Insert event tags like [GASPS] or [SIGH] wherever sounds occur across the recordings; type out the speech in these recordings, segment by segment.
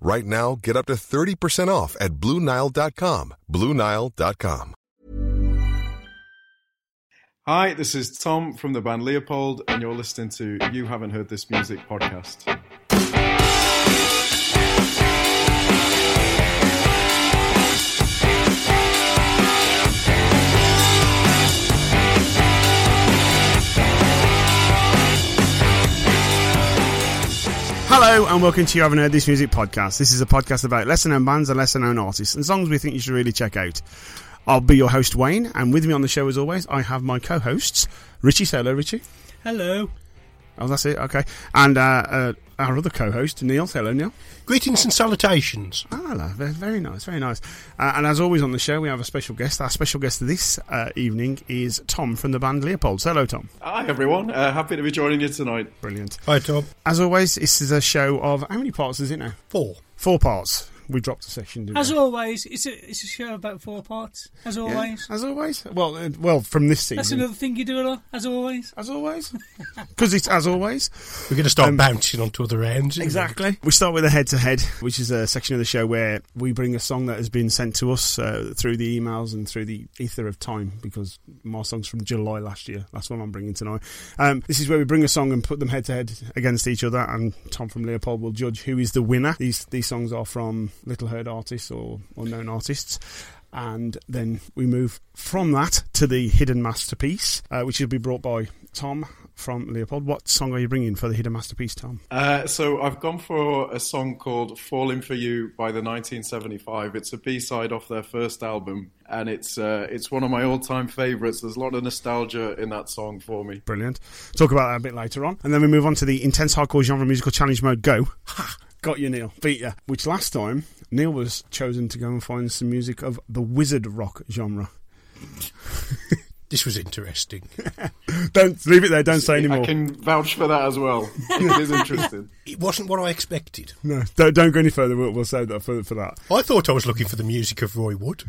Right now, get up to 30% off at BlueNile.com. BlueNile.com. Hi, this is Tom from the band Leopld, and you're listening to You Haven't Heard This Music podcast. Hello and welcome to You Haven't Heard This Music podcast. This is a podcast about lesser known bands and lesser known artists and songs we think you should really check out. I'll be your host Wayne, and with me on the show as always, I have my co-hosts Ritchie. Say hello, Ritchie. Hello. Oh, that's it. Okay, and uh, uh, our other co-host Neil. Hello, Neil. Greetings and salutations. Ah, hello. Very, very nice, very nice. Uh, and as always on the show, we have a special guest. Our special guest this uh, evening is Tom from the band Leopld. Hello, Tom. Hi, everyone. Uh, happy to be joining you tonight. Brilliant. Hi, Tom. As always, this is a show of how many parts is it now? Four. Four parts. We dropped a section. Didn't As we? always, it's a it's a show about four parts. As Yeah, always. as always. Well, uh, well, from this season. That's another thing you do a lot. As always. As always, [LAUGHS] because it's as always. We're going to start Um, bouncing onto other ends. Exactly. We start with a head to head, which is a section of the show where we bring a song that has been sent to us uh, through the emails and through the ether of time, because my song's from July last year. That's what I'm bringing tonight. Um, this is where we bring a song and put them head to head against each other, and Tom from Leopld will judge who is the winner. These these songs are from little heard artists or unknown artists. And then we move from that to the hidden masterpiece, uh, which will be brought by Tom from Leopld. What song are you bringing for the hidden masterpiece, Tom? Uh, so I've gone for a song called "Falling for You" by the 1975. It's a B-side off their first album, and it's uh, it's one of my all-time favourites. There's a lot of nostalgia in that song for me. Brilliant. Talk about that a bit later on. And then we move on to the intense hardcore genre musical challenge mode go. [LAUGHS] Ha! Got you, Neil. Beat you. Which last time, Neil was chosen to go and find some music of the wizard rock genre. [LAUGHS] This was interesting. [LAUGHS] Don't leave it there. Don't say anymore. I can vouch for that as well. it is interesting. [LAUGHS] It wasn't what I expected. No, don't, don't go any further. We'll, we'll save that for, for that. I thought I was looking for the music of Roy Wood.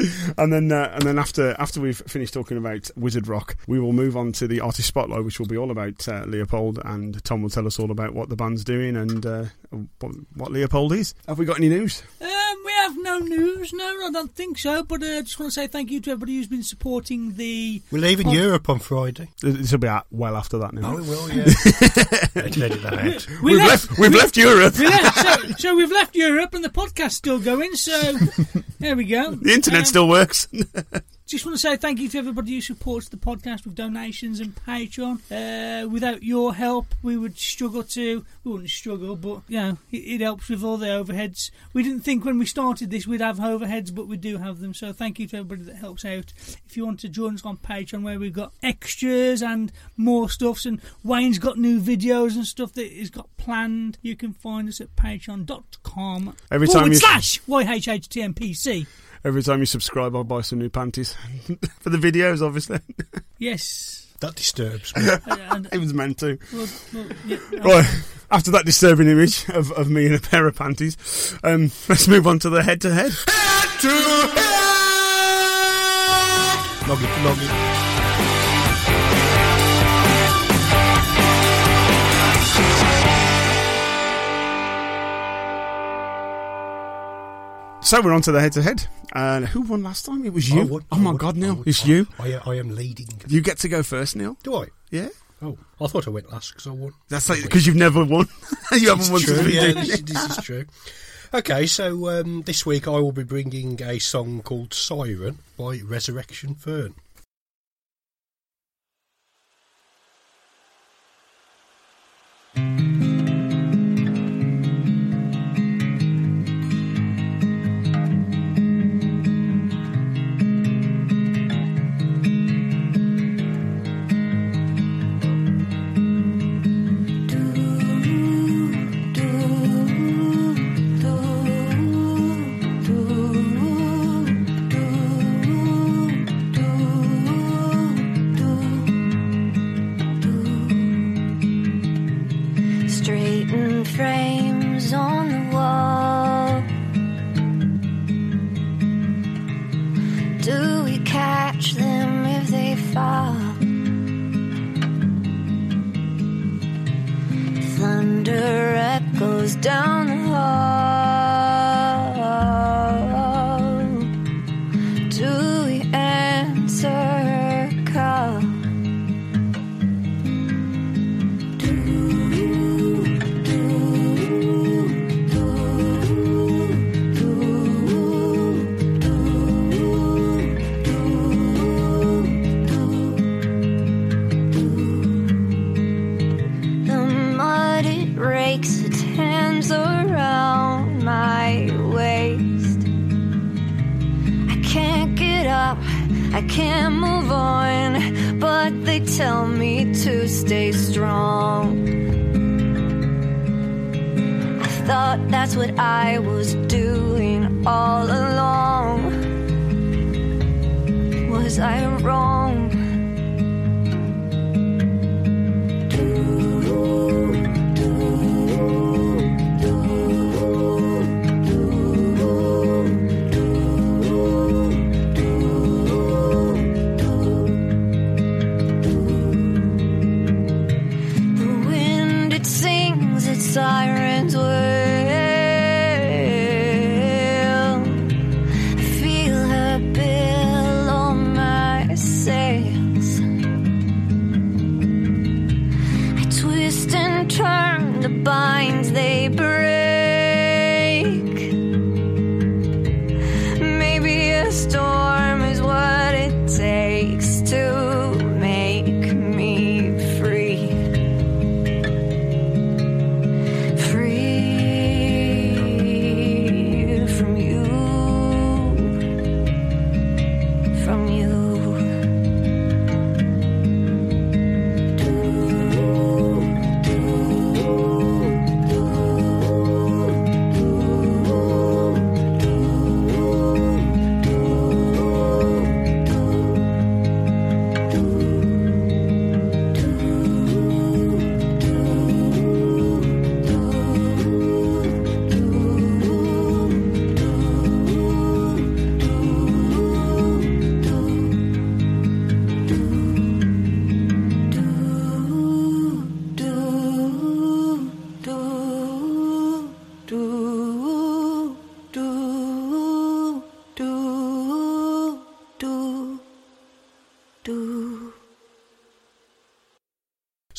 [LAUGHS] And then, uh, and then after after we've finished talking about Wizard Rock, we will move on to the artist spotlight, which will be all about uh, Leopld, and Tom will tell us all about what the band's doing and uh, what, what Leopld is. Have we got any news? Um, we have no news. No, I don't think so. But I uh, just want to say thank you to everybody who's been supporting the. We're leaving Oh. Europe on Friday. This will be out well after that now. Oh, it will, yeah. [LAUGHS] Let's that out. We We've left, we've left Europe. we left, so, so we've left Europe and the podcast's still going. So [LAUGHS] there we go. The internet still works. [LAUGHS] Just want to say thank you to everybody who supports the podcast with donations and Patreon. Uh, without your help, we would struggle to. We wouldn't struggle, but you know, it, it helps with all the overheads. We didn't think when we started this we'd have overheads, but we do have them. So thank you to everybody that helps out. If you want to join us on Patreon, where we've got extras and more stuffs, and Wayne's got new videos and stuff that he's got planned, you can find us at patreon.com Every time you- slash YHHTMPC. Every time you subscribe, I'll buy some new panties [LAUGHS] for the videos. Obviously, Yes. That disturbs me. it was meant to. well, well, yeah, Right, after that disturbing image of, of me in a pair of panties, um, let's move on to the head to head. Log it, log it. So we're on to the head to head. And who won last time? It was you. Would- oh my would- God, Neil, would- it's you. I, I am leading. You get to go first, Neil. Do I? Yeah, Oh, I thought I went last because I won. that's like because you've never won. [LAUGHS] you haven't won true, yeah, this, this is true. Okay, so um, this week I will be bringing a song called Siren by Resurrection Fern.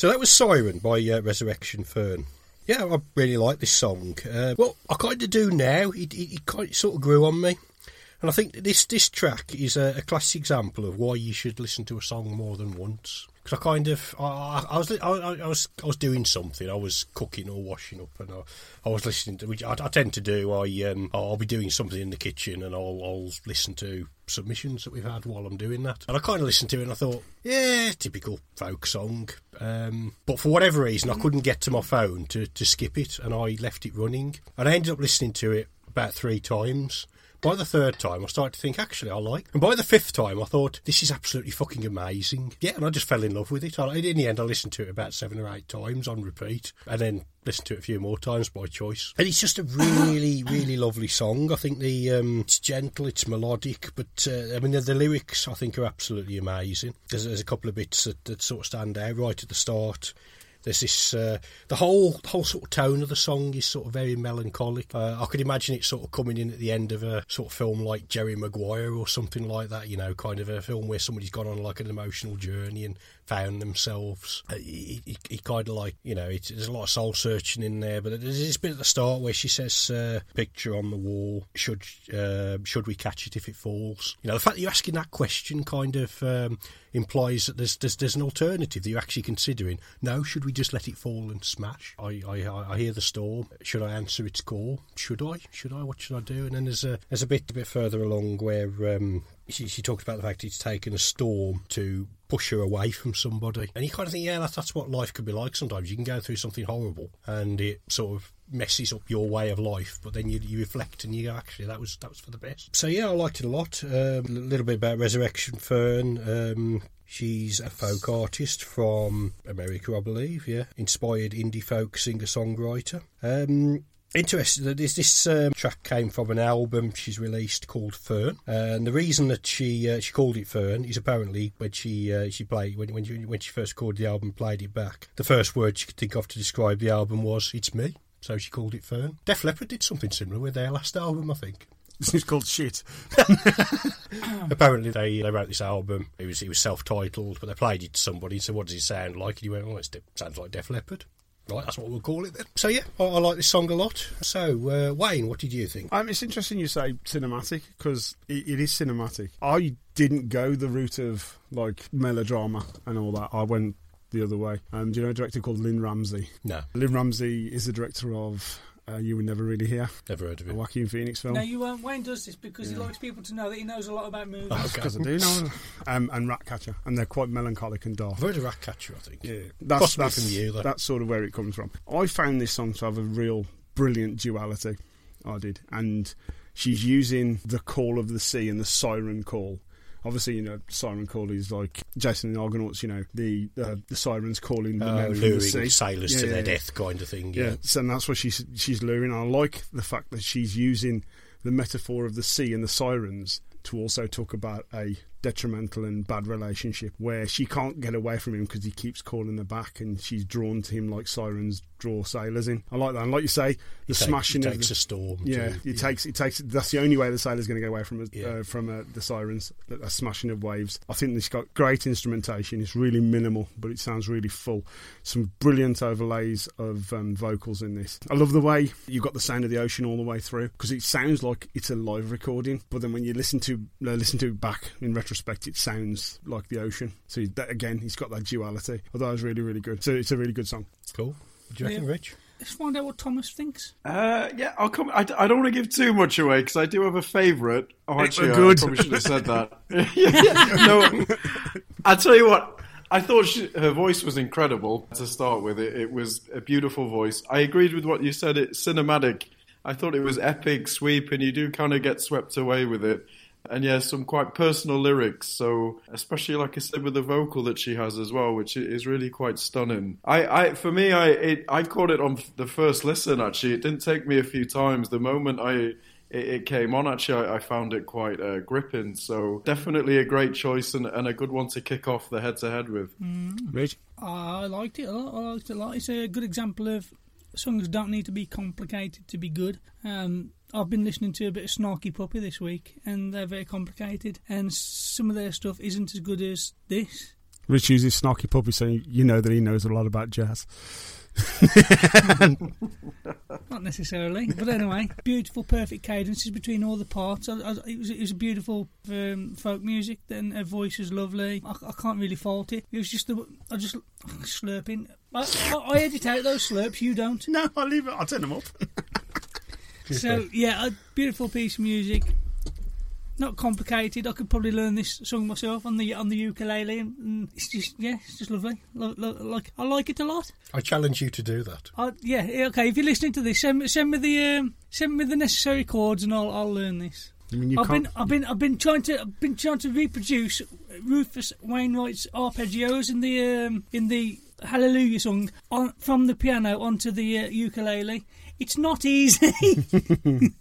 So that was Siren by uh, Resurrection Fern. Yeah, I really like this song. Uh, well, I kind of do now. It, it, it kind of sort of grew on me. And I think this, this track is a, a classic example of why you should listen to a song more than once. Because I kind of, I, I, was, I, I was, I was doing something. I was cooking or washing up, and I, I was listening to, which I, I tend to do. I, um, I'll be doing something in the kitchen, and I'll, I'll listen to submissions that we've had while I'm doing that. And I kind of listened to it, and I thought, yeah, typical folk song. Um, but for whatever reason, I couldn't get to my phone to, to skip it, and I left it running. And I ended up listening to it about three times. By the third time, I started to think, actually, I like. And by the fifth time, I thought, this is absolutely fucking amazing. Yeah, and I just fell in love with it. In the end, I listened to it about seven or eight times on repeat, and then listened to it a few more times by choice. And it's just a really, [COUGHS] really lovely song. I think the um, it's gentle, it's melodic, but uh, I mean the, the lyrics I think are absolutely amazing. There's, there's a couple of bits that, that sort of stand out right at the start There's this uh, the whole whole sort of tone of the song is sort of very melancholic. Uh, I could imagine it sort of coming in at the end of a sort of film like Jerry Maguire or something like that. You know, kind of a film where somebody's gone on like an emotional journey and found themselves. Uh, he, he, he kind of like you know, it, there's a lot of soul searching in there. But there's this bit at the start where she says, uh, "Picture on the wall. Should uh, should we catch it if it falls?" You know, the fact that you're asking that question kind of um, implies that there's, there's there's an alternative that you're actually considering. No, should we just let it fall and smash? I I, I hear the storm. Should I answer its call? Should I? Should I? What should I do? And then there's a there's a bit a bit further along where um, she, she talks about the fact it's taken a storm to push her away from somebody. And you kind of think, yeah, that, that's what life could be like sometimes. You can go through something horrible and it sort of messes up your way of life, but then you, you reflect and you go, actually, that was that was for the best. So yeah, I liked it a lot. Um, a little bit about Resurrection Fern. Um, she's a folk artist from America, I believe. Yeah, inspired indie folk singer songwriter. Um, Interesting that this, this um, track came from an album she's released called Fern, and the reason that she uh, she called it Fern is apparently when she uh, she played when when she, when she first recorded the album, played it back. The first word she could think of to describe the album was "It's me," so she called it Fern. Def Leppard did something similar with their last album, I think. [LAUGHS] It's called shit. [LAUGHS] Apparently, they they wrote this album. It was it was self titled, but they played it to somebody and said, "What does it sound like?" And he went, "Oh, it sounds like Def Leppard." Right, that's what we'll call it then. So yeah, I, I like this song a lot. So uh, Wayne, what did you think? Um, it's interesting you say cinematic because it, it is cinematic. I didn't go the route of like melodrama and all that. I went the other way. Um, do you know a director called Lynne Ramsay? No, Lynne Ramsay is the director of uh, You Were Never Really Here, never heard of a it. Joaquin Phoenix film. No, you won't. Wayne does this because he likes people to know that he knows a lot about movies. Oh, okay. Because I do know. Um, and Ratcatcher, and they're quite melancholic and dark. I've heard of Ratcatcher, I think. Yeah, that's Possibly that's, from you, though. that's sort of where it comes from. I found this song to have a real brilliant duality. I did, and she's using the call of the sea and the siren call. Obviously, you know, siren call is like Jason and the Argonauts. You know, the uh, the sirens calling the Uh, men from the sea. sailors Yeah, to yeah, their yeah. death, kind of thing. Yeah, Yeah, so and that's what she's she's luring. I like the fact that she's using the metaphor of the sea and the sirens to also talk about a detrimental and bad relationship where she can't get away from him because he keeps calling her back and she's drawn to him like sirens draw sailors in. I like that. And like you say, the smashing takes the, a storm. yeah, to- it takes it takes. That's the only way the sailor's going to get away from Yeah. uh, from uh, the sirens. A smashing of waves. I think it's got great instrumentation. It's really minimal, but it sounds really full. Some brilliant overlays of um, vocals in this. I love the way you got the sound of the ocean all the way through because it sounds like it's a live recording, but then when you listen to uh, listen to it back in retrospect, it sounds like the ocean. So that, again, he's got that duality. I thought it was really really good. So it's a really good song. Cool. Do you reckon, Yeah. Rich? Let's find out what Thomas thinks. Uh, yeah, I'll come. I, I don't want to give too much away because I do have a favourite. Oh, actually, I good. probably should have said that. Yeah, [LAUGHS] no, I tell you what. I thought she, her voice was incredible to start with. It, it was a beautiful voice. I agreed with what you said. It's cinematic. I thought it was epic, sweep, and you do kind of get swept away with it. And yeah, some quite personal lyrics. So, especially like I said, with the vocal that she has as well, which is really quite stunning. I, I for me, I it, I caught it on the first listen. Actually, it didn't take me a few times. The moment I it, it came on, actually, I, I found it quite uh, gripping. So, definitely a great choice and, and a good one to kick off the head to head with. Rich, I liked it a lot. I liked it a lot. It's a good example of songs don't need to be complicated to be good. Um, I've been listening to a bit of Snarky Puppy this week, and they're very complicated. And some of their stuff isn't as good as this. Rich uses snarky puppy, so you know that he knows a lot about jazz. [LAUGHS] Not necessarily, but anyway, beautiful, perfect cadences between all the parts. I, I, it was it was a beautiful um, folk music. Then her voice was lovely. I, I can't really fault it. It was just the I just [SIGHS] slurping. I, I, I edit out those slurps. You don't. No, I'll leave it. I'll turn them up. [LAUGHS] So yeah, a beautiful piece of music. Not complicated. I could probably learn this song myself on the on the ukulele, and, and it's just yeah, it's just lovely. Lo, lo, like I like it a lot. I challenge you to do that. I, yeah, yeah, okay. If you're listening to this, send me send me the um, send me the necessary chords, and I'll I'll learn this. I mean, you I've can't. been I've been I've been trying to I've been trying to reproduce Rufus Wainwright's arpeggios in the um, in the Hallelujah song on, from the piano onto the uh, ukulele. It's not easy. [LAUGHS]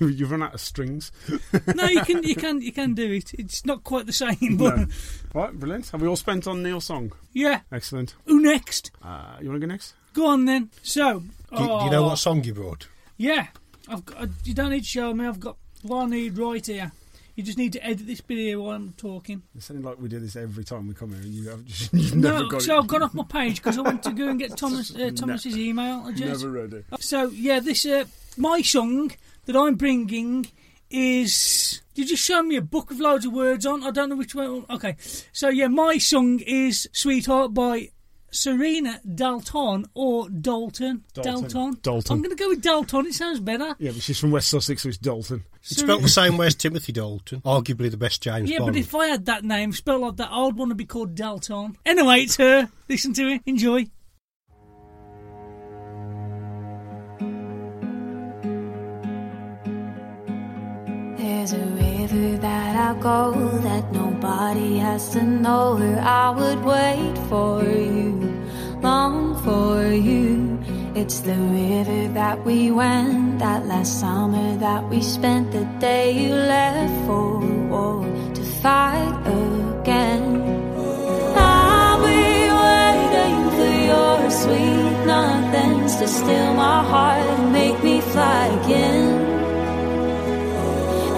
You've run out of strings. [LAUGHS] no, you can you can you can do it. It's not quite the same, but No. Right, brilliant. Have we all spent on Neil's song? yeah. Excellent. Who next? Uh, you want to go next? Go on then. So, Do, you- do you know oh, what song you brought? Yeah, I've got. You don't need to show me. I've got what I need right here. You just need to edit this here while I'm talking. It's sounding like we do this every time we come here, and you have just [LAUGHS] you've never No, got so it. I've gone off my page because I want to go and get [LAUGHS] Thomas uh, Thomas's email address. Never read it. So yeah, this uh, my song that I'm bringing is. Did you show me a book with loads of words on? I don't know which one. Okay, so yeah, my song is "Sweetheart" by Serena Dalton or Dalton. Dalton. Dalton. I'm going to go with Dalton. It sounds better. Yeah, but she's from West Sussex, so it's Dalton. It's spelled the same way as Timothy Dalton, arguably the best James Yeah, Bond. but if I had that name spelled like that, I'd want to be called Dalton. Anyway, it's her. Listen to it. Enjoy. There's a river that I go that nobody has to know where I would wait for you, long for you. It's the river that we went that last summer that we spent the day you left for war to fight again. I'll be waiting for your sweet nothings to still my heart and make me fly again.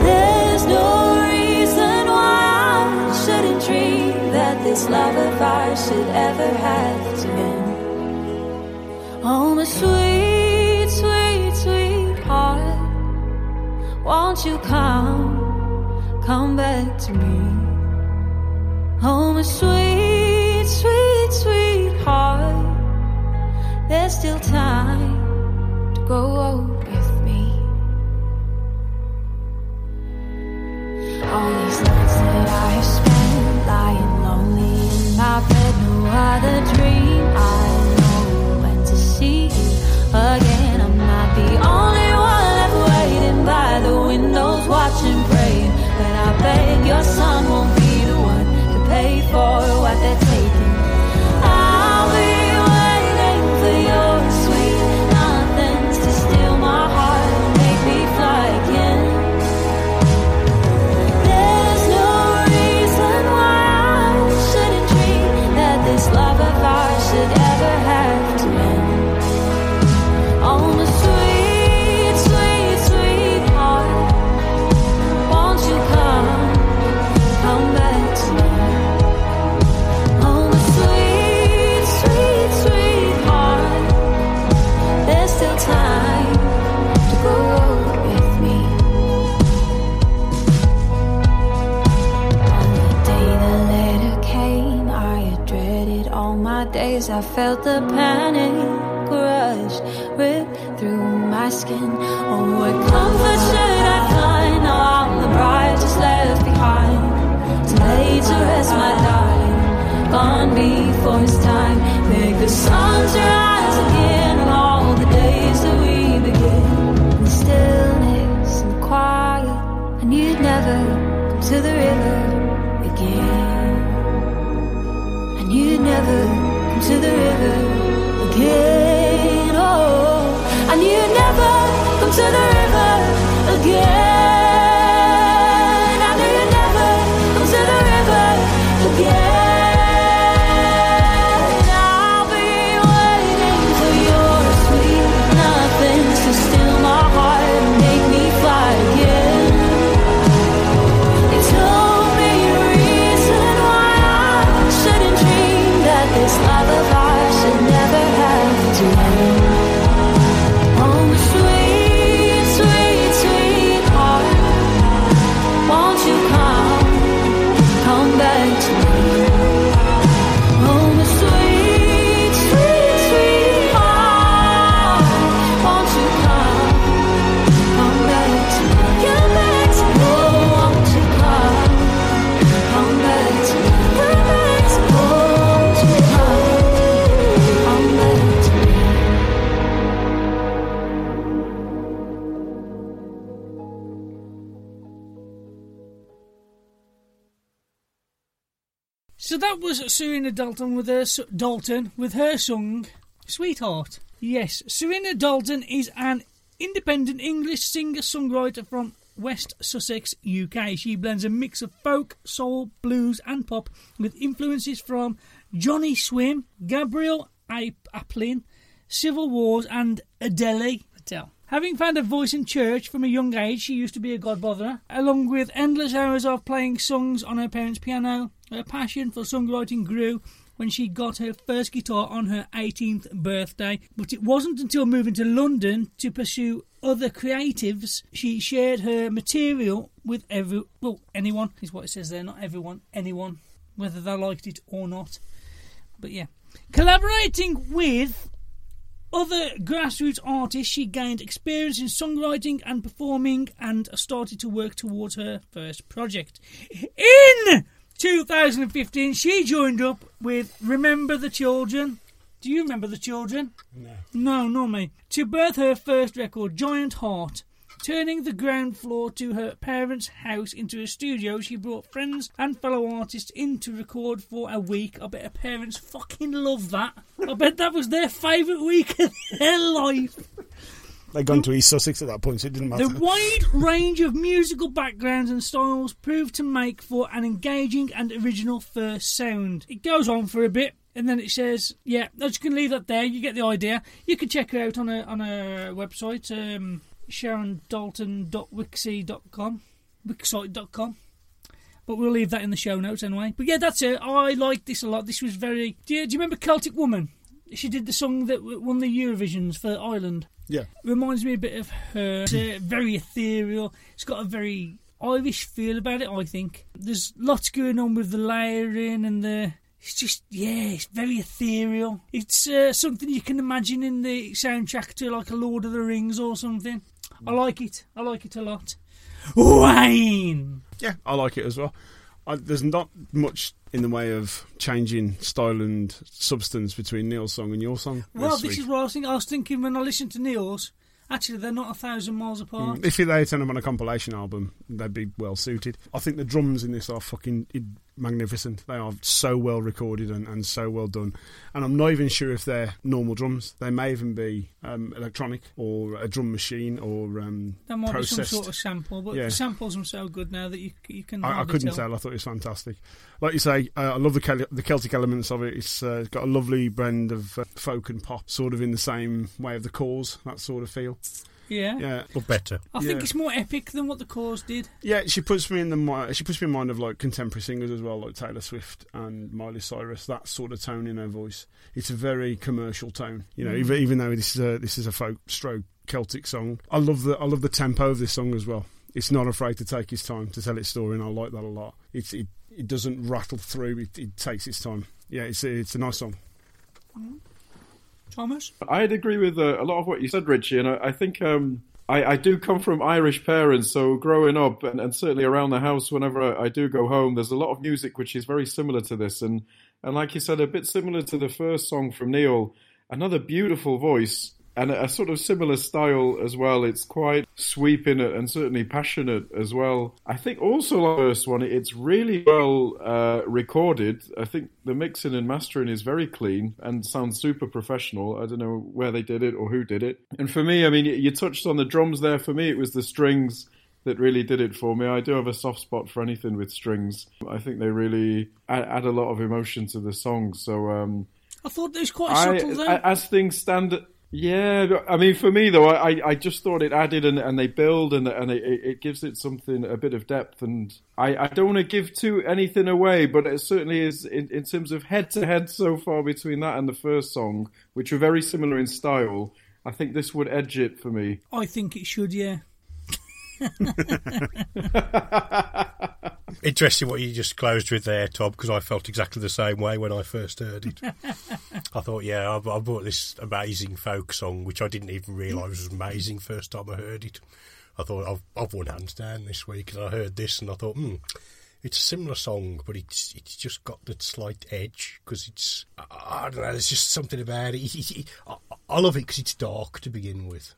There's no reason why I shouldn't dream that this love of ours should ever have to end. Oh, my sweet, sweet, sweetheart, won't you come, come back to me? Oh, my sweet, sweet, sweetheart, there's still time to grow old I felt the panic rush rip through my skin. Oh, what comfort should I find? Now I'm the bride just left behind to lay to rest my darling, gone before his time. Make the sun rise again on all the days that we begin. The stillness to the that was Serena Dalton with her Dalton with her song "Sweetheart." Yes, Serena Dalton is an independent English singer-songwriter from West Sussex, UK. She blends a mix of folk, soul, blues, and pop with influences from Johnny Swim, Gabrielle Aplin, Civil Wars, and Adele Patel. Having found a voice in church from a young age, she used to be a godbotherer. Along with endless hours of playing songs on her parents' piano, her passion for songwriting grew when she got her first guitar on her 18th birthday. But it wasn't until moving to London to pursue other creatives she shared her material with every well anyone is what it says there, not everyone, anyone, whether they liked it or not. But yeah, collaborating with other grassroots artists, she gained experience in songwriting and performing and started to work towards her first project. In 2015, she joined up with Remember the Children. Do you remember the children? No. No, not me. To birth her first record, Giant Heart. Turning the ground floor to her parents' house into a studio, she brought friends and fellow artists in to record for a week. I bet her parents fucking love that. I bet that was their favourite week of their life. They'd gone to East Sussex at that point, so it didn't matter. The wide range of musical backgrounds and styles proved to make for an engaging and original first sound. It goes on for a bit. And then it says, "Yeah, I'm just gonna leave that there. You get the idea. You can check her out on a on a website, um, SharonDalton.wixie.com, Wixsite.com. But we'll leave that in the show notes anyway. But yeah, that's it. I like this a lot. This was very. Do you, do you remember Celtic Woman? She did the song that won the Eurovisions for Ireland. Yeah. Reminds me a bit of her. It's uh, very ethereal. It's got a very Irish feel about it, I think. There's lots going on with the layering and the. It's just, yeah, it's very ethereal. It's uh, something you can imagine in the soundtrack to like a Lord of the Rings or something. I like it. I like it a lot. Wayne! Yeah, I like it as well. I, there's not much in the way of changing style and substance between Neil's song and your song. Well, this week. is what I was thinking. I was thinking when I listened to Neil's, actually, they're not a thousand miles apart. Mm, If they had them on a compilation album, they'd be well suited. I think the drums in this are fucking magnificent. They are so well recorded and, and so well done. And I'm not even sure if they're normal drums. They may even be um, electronic or a drum machine or um, There might processed. be some sort of sample, but Yeah. the samples are so good now that you you can. I, I couldn't tell. tell. I thought it was fantastic. Like you say, uh, I love the Kel- the Celtic elements of it. It's uh, got a lovely blend of uh, folk and pop, sort of in the same way of the Corrs, that sort of feel. Yeah. Yeah, Or better. I think Yeah. it's more epic than what the Corrs did. yeah. She puts me in the mi- she puts me in mind of like contemporary singers as well, like Taylor Swift and Miley Cyrus. That sort of tone in her voice. It's a very commercial tone, you know. Mm. Even even though this is a this is a folk stroke Celtic song, I love the I love the tempo of this song as well. It's not afraid to take its time to tell its story, and I like that a lot. It's, it it doesn't rattle through. It, it takes its time. Yeah, it's a, it's a nice song. Thomas? I'd agree with uh, a lot of what you said, Ritchie, and I, I think um, I, I do come from Irish parents, so growing up and, and certainly around the house, whenever I, I do go home, there's a lot of music which is very similar to this, and and like you said, a bit similar to the first song from Neil. Another beautiful voice and a, sort of similar style as well. It's quite sweeping and certainly passionate as well. I think also like the first one, it's really well uh, recorded. I think the mixing and mastering is very clean and sounds super professional. I don't know where they did it or who did it. And for me, I mean, you touched on the drums there. For me, it was the strings that really did it for me. I do have a soft spot for anything with strings. I think they really add, add a lot of emotion to the song. So um, I thought it was quite subtle. I- as things stand, yeah. I mean, for me though, I, I just thought it added and, and they build and and it, it gives it something a bit of depth. And I, I don't want to give too anything away, but it certainly is in, in terms of head to head so far between that and the first song, which are very similar in style. I think this would edge it for me. I think it should, yeah. [LAUGHS] Interesting what you just closed with there, Tom, because I felt exactly the same way when I first heard it. I thought, yeah, I, I bought this amazing folk song, which I didn't even realise was amazing first time I heard it. I thought, I've, I've won hands down this week, and I heard this, and I thought, hmm, it's a similar song, but it's it's just got that slight edge because it's I, I don't know. There's just something about it. I, I love it because it's dark to begin with.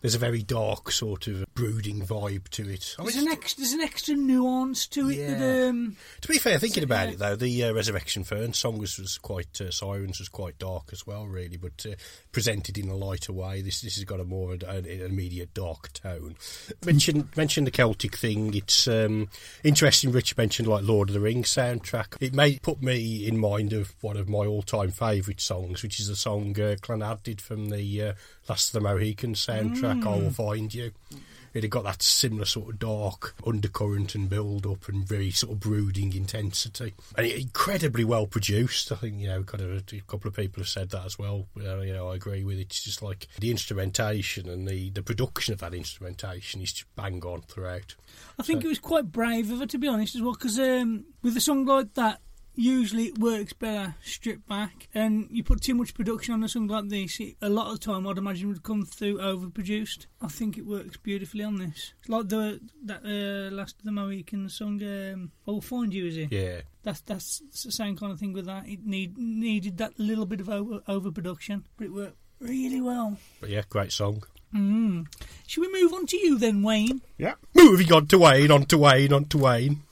There's a very dark sort of brooding vibe to it. I mean, There's an extra, there's an extra nuance to it. Yeah. That, um, To be fair, thinking about yeah. it though, the uh, Resurrection Fern song was, was quite uh, Sirens was quite dark as well, really, but uh, presented in a lighter way. This this has got a more an, an immediate dark tone. mention mention the Celtic thing. It's um, interesting. Rich mentioned like Lord of the Rings soundtrack. It may put me in mind of one of my all time favourite songs, which is the song uh, Clannad did from the uh, Last of the Mohicans soundtrack. I will find you. It had got that similar sort of dark undercurrent and build up and very sort of brooding intensity. And it, incredibly well produced. I think, you know, kind of a, a couple of people have said that as well. Uh, you know, I agree with it. It's just like the instrumentation and the, the production of that instrumentation is just bang on throughout. I think it was quite brave of her, to be honest, as well, because um, with a song like that, usually it works better stripped back, and you put too much production on a song like this, it, a lot of the time I'd imagine would come through overproduced. I think it works beautifully on this. Like the that uh, last of the Mohicans song, um, "I Will Find You," is it? Yeah. That's that's the same kind of thing with that. It need needed that little bit of over, overproduction, but it worked really well. But yeah, great song. Mm. Should we move on to you then, Wayne? Yeah. Moving on to Wayne, on to Wayne, on to Wayne.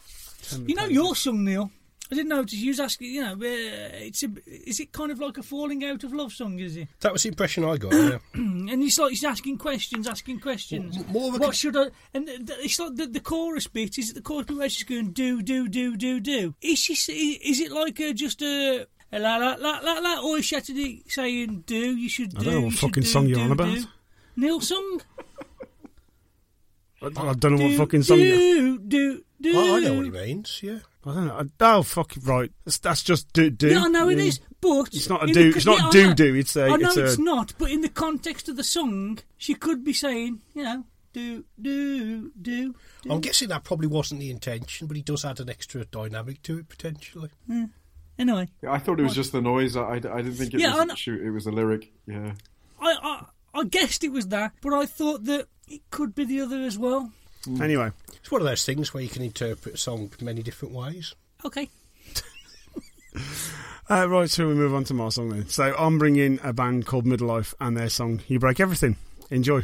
You know your song, Neil. I didn't notice you was asking. You know, uh, it's a, is it kind of like a falling out of love song? Is it? That was the impression I got. Yeah. [CLEARS THROAT] And it's like he's asking questions, asking questions. Well, more of a what con- should I? And th- th- it's like the, the chorus bit. Is it the chorus bit where she's going do do do do do? Is she? s- Is it like a, just a, a la la la la la, or is she actually saying do? You should I do. don't know what fucking do, song you're do, on about. do. Neil song. I, I don't know what do, fucking song you do do do. Oh, I know what he means, yeah. I don't know. I, oh, fuck, right. That's, that's just do, do. Yeah, I know it Yeah. is, but It's not a do- the- it's not yeah, do do, it's a- I know it's it's, a- not, but in the context of the song, she could be saying, you know, do do do. do. I'm guessing that probably wasn't the intention, but he does add an extra dynamic to it potentially. Hmm. Anyway, Yeah, I thought it was just the noise. I, I, I didn't think it Yeah, was shoot. It was a lyric. Yeah. I, I I guessed it was that, but I thought that it could be the other as well. Hmm. Anyway, It's one of those things where you can interpret a song many different ways. Okay. [LAUGHS] uh, right, so we move on to my song then. So I'm bringing a band called Middle Life and their song You Break Everything. Enjoy.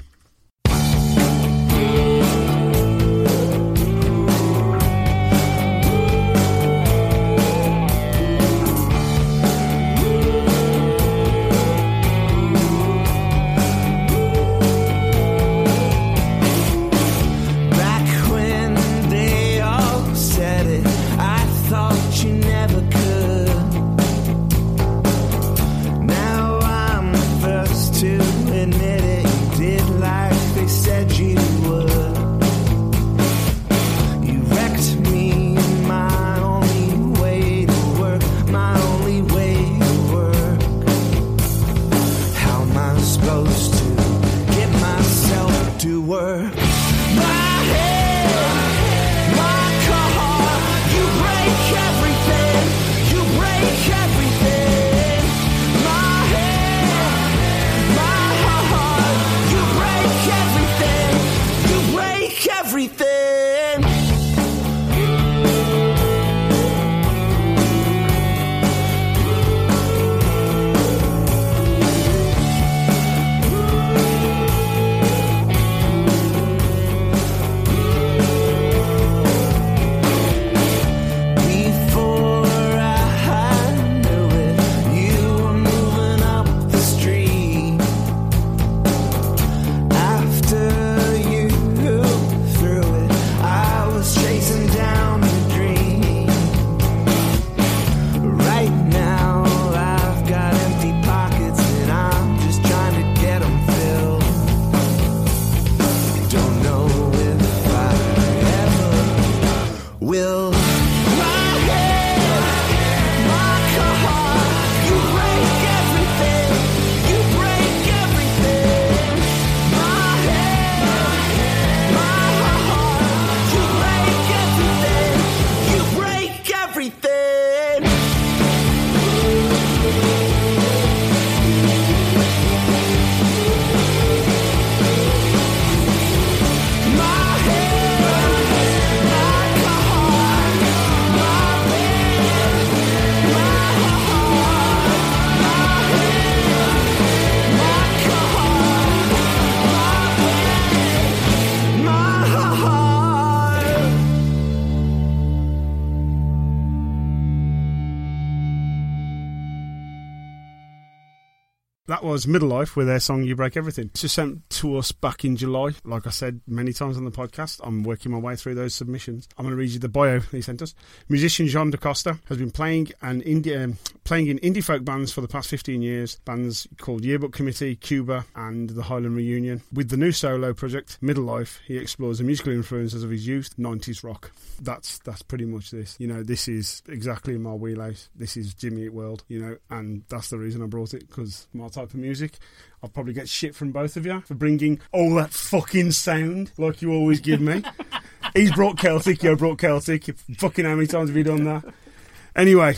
Was Middle Life with their song You Break Everything. Just sent to us back in July. Like I said many times on the podcast, I'm working my way through those submissions. I'm going to read you the bio he sent us. Musician Jean DaCosta has been playing an indie, um, playing in indie folk bands for the past 15 years. Bands called Yearbook Committee, Cuba, and the Highland Reunion. With the new solo project, Middle Life, he explores the musical influences of his youth, 90s rock. That's that's pretty much this. You know, this is exactly my wheelhouse. This is Jimmy Eat World, you know, and that's the reason I brought it because my type of music. I'll probably get shit from both of you for bringing all that fucking sound like you always give me. [LAUGHS] He's brought Celtic, you brought Celtic. Fucking how many times have you done that? Anyway,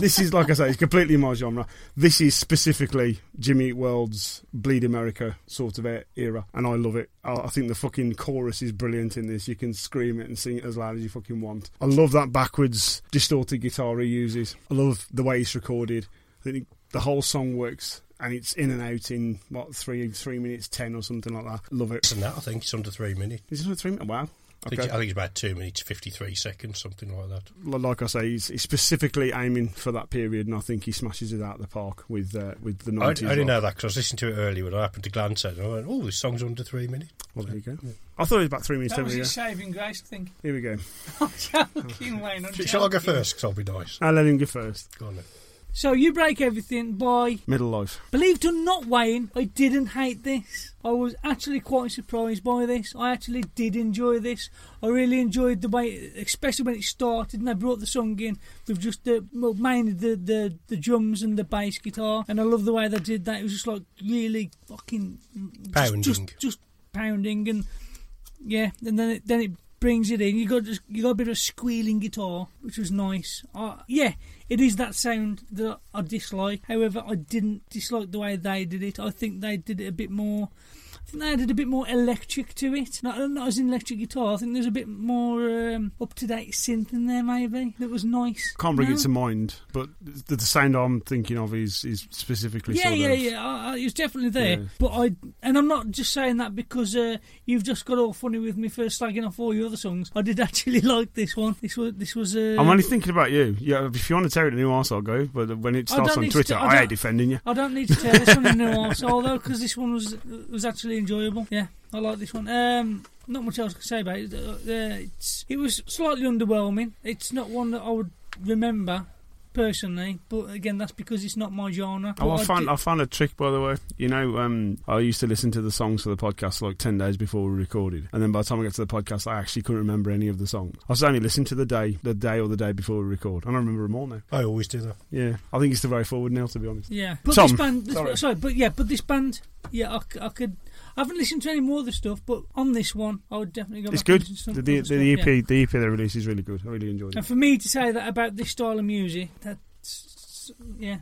this is like I say, it's completely my genre. This is specifically Jimmy Eat World's Bleed America sort of era, and I love it. I think the fucking chorus is brilliant in this. You can scream it and sing it as loud as you fucking want. I love that backwards distorted guitar he uses. I love the way it's recorded. I think the whole song works. And it's in and out in what three three minutes ten or something like that. Love it. And that, I think it's under three minutes. Is it only three minutes? Wow. I think, Okay. I think it's about two minutes, 53 seconds, something like that. Like I say, he's, he's specifically aiming for that period, and I think he smashes it out of the park with uh, with the I, I didn't know that because I was listening to it earlier when I happened to glance at it and I went, oh, this song's under three minutes. Well, there you go. I thought it was about three minutes. That was his yeah. saving grace, I think. Here we go. [LAUGHS] I'm joking, Wayne. I'm Sh- Shall I go first? Because I'll be nice. I'll let him go first. Go on then. So you break everything by Middle life. Believe it or not, Wayne, I didn't hate this. I was actually quite surprised by this. I actually did enjoy this. I really enjoyed the way, especially when it started and they brought the song in with just the, well, mainly the, the, the drums and the bass guitar. And I love the way they did that. It was just like really fucking just- Pounding. Just, just, pounding and yeah, and then it, then it brings it in. You got you got a bit of a squealing guitar, which was nice. Uh, yeah, it is that sound that I dislike. However, I didn't dislike the way they did it. I think they did it a bit more. Think they added a bit more electric to it. Not, not as in electric guitar. I think there's a bit more um, up to date synth in there. Maybe that was nice. Can't bring No? it to mind, but the, the sound I'm thinking of is is specifically. Yeah, yeah, of, yeah. I, I, it was definitely there. Yeah. But I, and I'm not just saying that because uh, you've just got all funny with me for slagging off all your other songs. I did actually [LAUGHS] like this one. This was, this was. Uh, I'm only thinking about you. Yeah, if you want to tear it a new arse, I'll go. But when it starts on need to Twitter, I I, hate defending you. I don't need to tell this one in no [LAUGHS] arsehole though, because this one was was actually enjoyable. Yeah, I like this one. Um, not much else to say about it. Uh, it's, it was slightly underwhelming. It's not one that I would remember personally, but again, that's because it's not my genre. Oh, But I found did- I found a trick by the way. You know, um, I used to listen to the songs for the podcast like ten days before we recorded, and then by the time I get to the podcast, I actually couldn't remember any of the songs. I was only listening to the day, the day or the day before we record, and I remember them all now. I always do that. Yeah, I think it's the way forward now, to be honest. Yeah, but Tom, this band. This, sorry. sorry. but yeah, but this band. Yeah, I, c- I could. I haven't listened to any more of the stuff, but on this one, I would definitely go. It's good. And listen to some The, the, other the EP, yeah. the EP they released is really good. I really enjoyed it. And for me to say that about this style of music, that's yeah.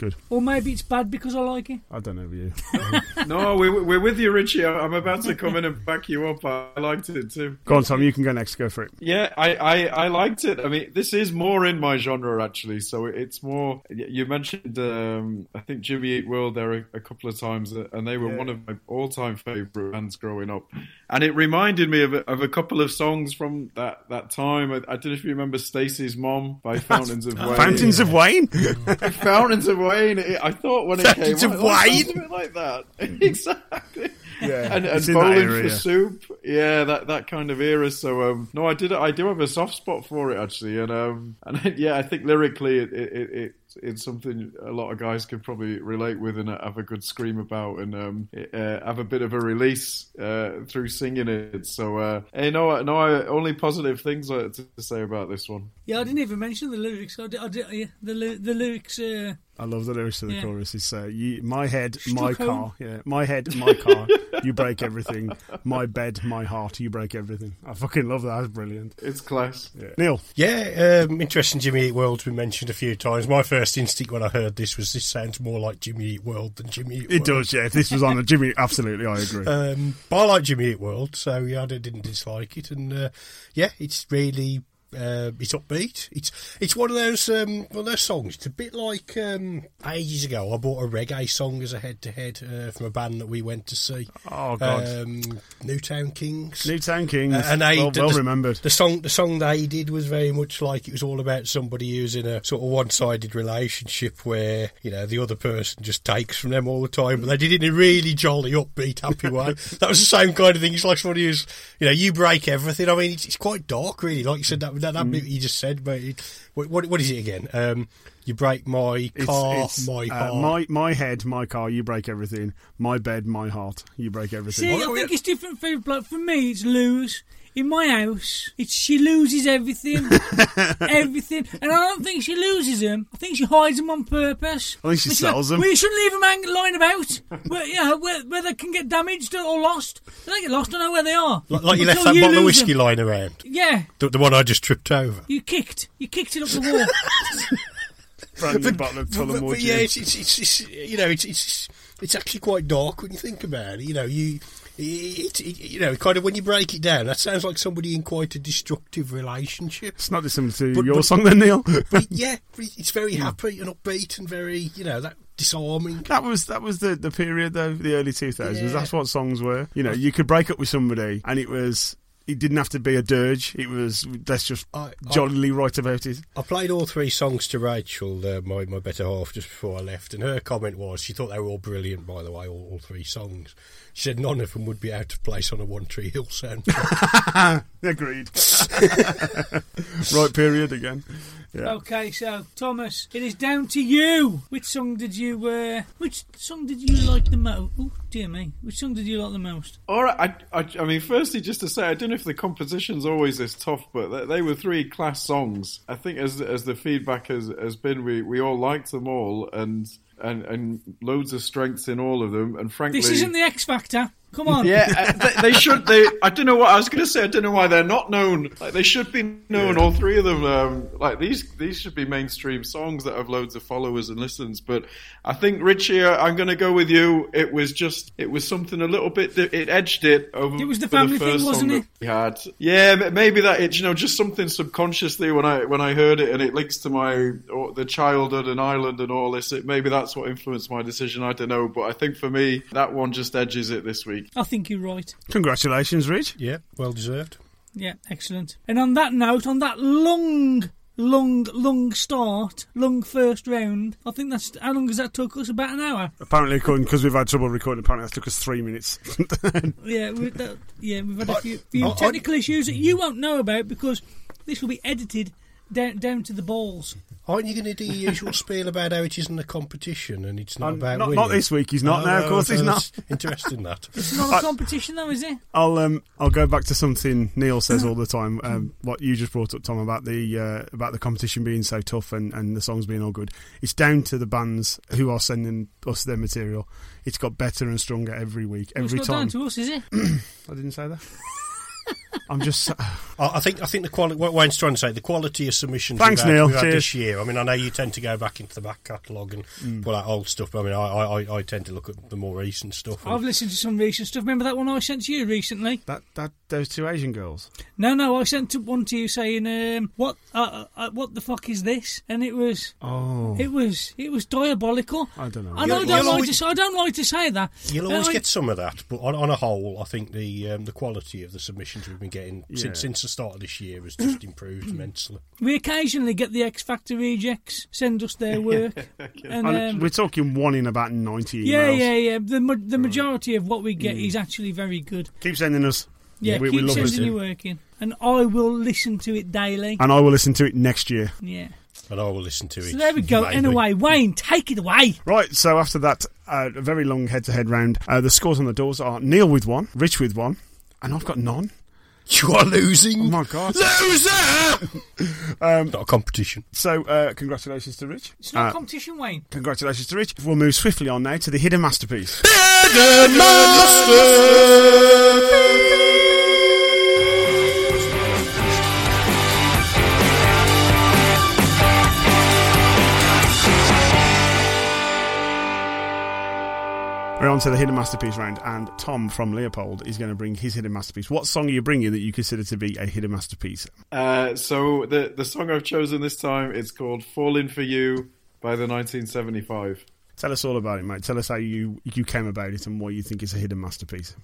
Good. Or maybe it's bad because I like it. I don't know you. [LAUGHS] No, we're, we're with you, Ritchie. I- I'm about to come in and back you up. I liked it too. Go on, Tom. You can go next. Go for it. Yeah, I, I, I liked it. I mean, this is more in my genre actually. So it's more. You mentioned, um, I think Jimmy Eat World there a, a couple of times, uh, and they were one of my all-time favorite bands growing up. And it reminded me of a, of a couple of songs from that that time. I, I don't know if you remember Stacey's Mom by [LAUGHS] Fountains of Wayne. Fountains of Wayne. [LAUGHS] Fountains of Wayne. It, I thought when it Fountains came of out, it Wayne. a bit like that. [LAUGHS] exactly. Yeah, and, and it's in that bowling for soup, yeah, that that kind of era. So um, no, I did, I do have a soft spot for it actually, and um, and [LAUGHS] yeah, I think lyrically it, it, it, it it's something a lot of guys could probably relate with and have a good scream about, and um, uh, have a bit of a release uh, through singing it. So uh, hey, no, no, only positive things to, to say about this one. Yeah, I didn't even mention the lyrics. I did, I did, yeah, the the lyrics. Uh, I love the lyrics to the Yeah. chorus. It's uh, you, my head, my Stockholm. car. Yeah, my head, my car. you break everything. My bed, my heart. You break everything. I fucking love that. That's brilliant. It's class. Yeah. Neil, Yeah, um, interesting. Jimmy Eat World's been mentioned a few times. My first instinct when I heard this was this sounds more like Jimmy Eat World than Jimmy Eat it does. Yeah, if this was on a Jimmy, absolutely, I agree. Um, but I like Jimmy Eat World, so yeah, I didn't dislike it, and uh, yeah, it's really Uh, it's upbeat. It's it's one of those um, one of those songs. It's a bit like um, ages ago. I bought a reggae song as a head to head from a band that we went to see. Oh God, um, Newtown Kings. Newtown Kings, Uh, and they, well, the, well the- remembered. The song, the song they did was very much like it was all about somebody who's in a sort of one-sided relationship where you know the other person just takes from them all the time, but they did it in a really jolly, upbeat, happy way. [LAUGHS] that was the same kind of thing. It's like somebody who's, you know, you break everything. I mean, it's, it's quite dark, really. Like you said, that that, that Mm. bit you just said, but what, what what is it again? Um, you break my car, it's, my uh, my my head, my car. You break everything. My bed, my heart. You break everything. See, I think it's different for like for me. It's lose. In my house, it's she loses everything, [LAUGHS] everything, and I don't think she loses them. I think she hides them on purpose. I think she Which, sells like, 'em. Well, you shouldn't leave them hanging lying about, where you know where, where they can get damaged or lost. They don't get lost. I know where they are. like, like you left Until that bottle of lose whiskey them. lying around, Yeah, the, the one I just tripped over. you kicked. You kicked it up the wall. [LAUGHS] Brand new bottle of but, but, Tullamore yeah, gin. it's, it's, it's, it's you know it's, it's it's actually quite dark when you think about it. You know, you it, it, you know kind of when you break it down, that sounds like somebody in quite a destructive relationship. It's not dissimilar to But- your but- song, then, Neil. [LAUGHS] But [LAUGHS] yeah, it's very hmm. happy and upbeat and very you know that disarming. That was that was the, the period though, the early two thousands. Yeah. That's what songs were. You know, you could break up with somebody, and it was it didn't have to be a dirge. It was let's just I- I- jollily write about it. I played all three songs to Rachel, uh, my my better half, just before I left, and her comment was she thought they were all brilliant. By the way, all, all three songs. She said none of them would be out of place on a One Tree Hill soundtrack. [LAUGHS] Agreed. [LAUGHS] right period again. Yeah. Okay, so Thomas, it is down to you. Which song did you? Uh, which song did you like the most? Oh dear me, which song did you like the most? All right. I, I, I mean, firstly, just to say, I don't know if the composition's always this tough, but they, they were three class songs. I think as as the feedback has, has been, we, we all liked them all, and, and and loads of strengths in all of them. And frankly, This isn't the X Factor. Come on. yeah, uh, they, they should. They, I don't know what I was going to say. I don't know why they're not known. Like they should be known. All three of them. Um, like these, these should be mainstream songs that have loads of followers and listens. But I think Ritchie, uh, I'm going to go with you. It was just, it was something a little bit. It edged it over. It was the family the thing, wasn't it? that We had. Yeah, maybe that. It, you know, just something subconsciously when I when I heard it, and it links to my or the childhood and Ireland and all this. It, maybe that's what influenced my decision. I don't know, but I think for me, that one just edges it this week. I think you're right. Congratulations, Rich. yeah, well deserved. Yeah, excellent. And on that note, on that long, long, long start, long first round, I think that's how long has that took us? About an hour. Apparently, because we've had trouble recording, apparently that took us three minutes. [LAUGHS] Yeah, we, that, yeah, we've had a few, few I- I- technical issues that you won't know about because this will be edited down down to the balls. Aren't you going to do your usual spiel about how it isn't a competition and it's not Um, about not- winning? not this week, he's not. No, of course he's that's Interesting that. [LAUGHS] It's not a competition, though, is it? I'll um I'll go back to something Neil says all the time. Um, what you just brought up, Tom, about the uh, about the competition being so tough and, and the songs being all good. It's down to the bands who are sending us their material. It's got better and stronger every week, Well, every it's not time. down to us, is it? [COUGHS] I didn't say that. [COUGHS] I'm just. I I think I think the quality. What Wayne's trying to say, the quality of submissions. Thanks, we've had, Neil. we've had Cheers. this year. I mean, I know you tend to go back into the back catalogue and Mm. pull out old stuff. But I mean, I, I, I tend to look at the more recent stuff. I've listened to some recent stuff. Remember that one I sent to you recently? that that those two Asian girls. No, no, I sent one to you saying, um, "What, uh, uh, what the fuck is this?" And it was, Oh, it was, it was diabolical. I don't know. I You'll- don't like always- to. say- I don't like to say that. You'll always Uh, I- get some of that, but on, on a whole, I think the um, the quality of the submissions we've been getting Yeah. since since the start of this year has just improved immensely. We occasionally get the X Factor rejects send us their [LAUGHS] work, and And um, we're talking one in about ninety emails. yeah, yeah, yeah. The ma- the majority of what we get is actually very good. Keep sending us. Yeah, we, keep we love sending your work in, and I will listen to it daily. And I will listen to it next year. Yeah. And I will listen to it. So there we go. maybe. Anyway, Wayne, take it away. Right, so after that uh, very long head to head round, uh, the scores on the doors are Neil with one, Rich with one, and I've got none. You are losing. Oh my god. Loser! [LAUGHS] Um, Not a competition. So, uh, congratulations to Rich. It's not Uh, a competition, Wayne. Congratulations to Rich. We'll move swiftly on now to the hidden masterpiece. We're on to the hidden masterpiece round, and Tom from Leopld is going to bring his hidden masterpiece. What song are you bringing that you consider to be a hidden masterpiece? Uh, so the the song I've chosen this time is called "Falling for You" by the 1975. Tell us all about it, mate. Tell us how you you came about it and why you think it's a hidden masterpiece.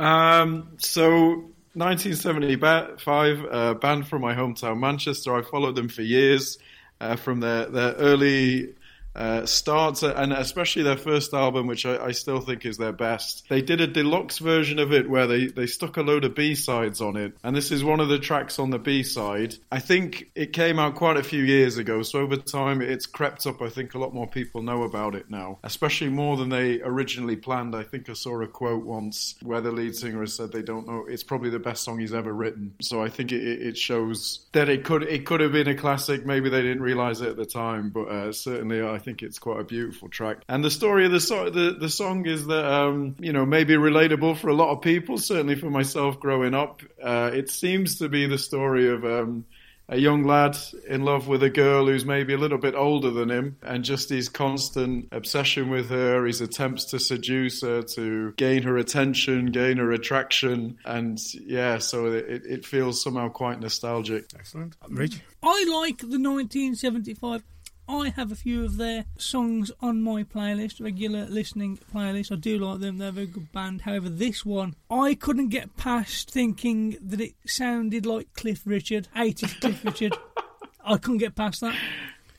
Um, so 1975, uh, band from my hometown Manchester. I followed them for years, uh, from their their early uh, starts and especially their first album, which I, I, still think is their best. They did a deluxe version of it where they, they stuck a load of B sides on it, and this is one of the tracks on the B side. I think it came out quite a few years ago, so over time it's crept up. I think a lot more people know about it now, especially more than they originally planned. I think I saw a quote once where the lead singer has said they don't know it's probably the best song he's ever written. So I think it, it shows that it could it could have been a classic. Maybe they didn't realize it at the time, but uh, certainly I think it's quite a beautiful track. And the story of the so- the, the song is that um, you know maybe relatable for a lot of people, certainly for myself growing up. Uh, it seems to be the story of. Um, a young lad in love with a girl who's maybe a little bit older than him, and just his constant obsession with her, his attempts to seduce her, to gain her attention, gain her attraction, and yeah, so it, it feels somehow quite nostalgic. Excellent. Rich? I like the 1975 I have a few of their songs on my playlist, regular listening playlist. I do like them, they're a very good band. However, this one, I couldn't get past thinking that it sounded like Cliff Richard, 80s Cliff Richard. [LAUGHS] I couldn't get past that.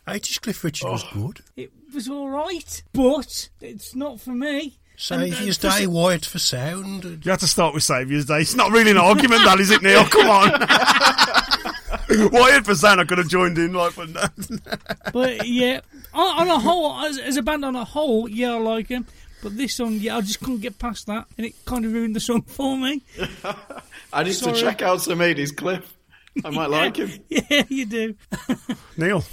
80s Cliff Richard oh. was good. It was alright, but it's not for me. Saviour's uh, Day, Wired for Sound. You have to start with Saviour's Day. It's not really an argument, that is it, Neil? [LAUGHS] Come on. [LAUGHS] Wired for Sound, I could have joined in, like, but [LAUGHS] but yeah, on, on a whole, as, as, a band on a whole, yeah, I like him. But this song, yeah, I just couldn't get past that, and it kind of ruined the song for me. I need Sorry. to check out some 80s Cliff. I might yeah, like him. Yeah, you do. Neil.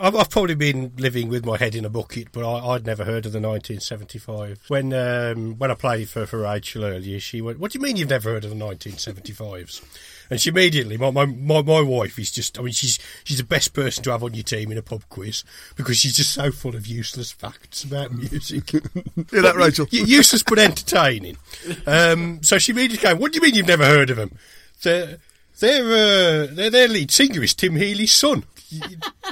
I've, I've, probably been living with my head in a bucket, but I, would never heard of the 1975. When um, when I played for, for Rachel earlier, she went, "What do you mean you've never heard of the 1975s?" And she immediately, my, my, my, my wife is just, I mean, she's she's the best person to have on your team in a pub quiz because she's just so full of useless facts about music. [LAUGHS] Hear that, Rachel? useless but entertaining. Um, so she immediately came, what do you mean you've never heard of them? They're, they're, uh, their, their lead singer is Tim Healy's son.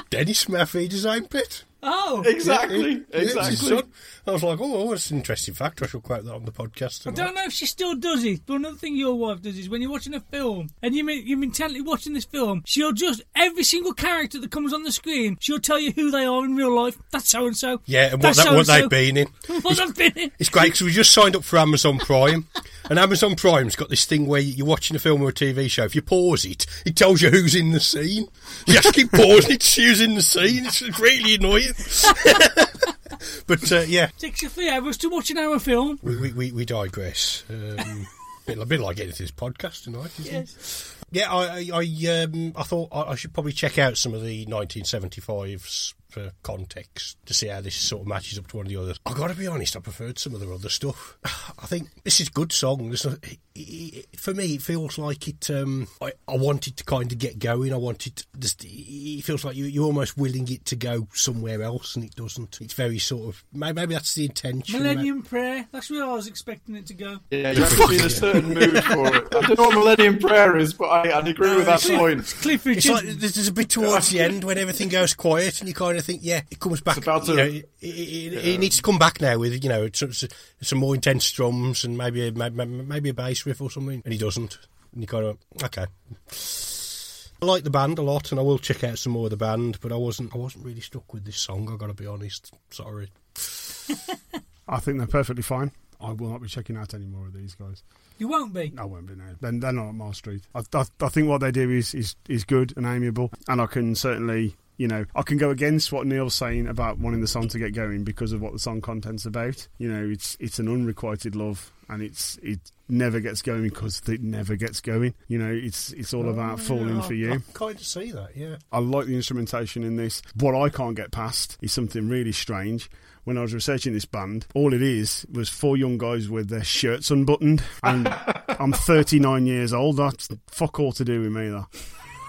Dennis Murphy's own pit. Oh, [LAUGHS] exactly, yeah, exactly. I was like, oh, that's an interesting fact. I shall quote that on the podcast. Tonight. I don't know if she still does it, but another thing your wife does is when you're watching a film and you you're intently watching this film, she'll just every single character that comes on the screen, she'll tell you who they are in real life. That's so and so. Yeah, and what, that, what they've been in. [LAUGHS] what they've been in. It's great because we just signed up for Amazon Prime. [LAUGHS] And Amazon Prime's got this thing where you're watching a film or a TV show. If you pause it, it tells you who's in the scene. You have to keep pausing it to who's in the scene. It's really annoying. [LAUGHS] but uh, yeah, takes you three hours to watch an hour film. We we, we digress. Um, [LAUGHS] bit, a bit like getting this podcast tonight, isn't yes. it? Yeah, I I, um, I thought I, I should probably check out some of the 1975s for context to see how this sort of matches up to one of the others. I've got to be honest, I preferred some of the other stuff. [SIGHS] I think this is good song. for me, it feels like it. Um, I, I wanted to kind of get going. I wanted. Just, it feels like you, you're almost willing it to go somewhere else, and it doesn't. It's very sort of maybe that's the intention. Millennium Prayer. That's where I was expecting it to go. Yeah, you have to be in a certain [LAUGHS] mood for it. I don't know what Millennium Prayer is, but I, I agree with that point. It's, it's like there's a bit towards the end when everything goes quiet, and you kind of think, yeah, it comes back. To, you know, it, it, yeah. it, needs to come back now with you know some, some more intense drums and maybe a, maybe a bass riff or something, and he doesn't. And you kind of okay. I like the band a lot, and I will check out some more of the band. But I wasn't I wasn't really stuck with this song. I got to be honest. Sorry. [LAUGHS] I think they're perfectly fine. I will not be checking out any more of these guys. You won't be. I won't be. No, then they're not at Mile Street. I, I, I, think what they do is, is is good and amiable, and I can certainly you know, I can go against what Neil's saying about wanting the song to get going because of what the song content's about. You know, it's it's an unrequited love, and it's it never gets going because it never gets going. You know, it's it's all oh, about falling for you. I kind of see that, yeah. I like the instrumentation in this. What I can't get past is something really strange. When I was researching this band, all it is was four young guys with their shirts unbuttoned, and [LAUGHS] I'm 39 years old. That's fuck all to do with me, though.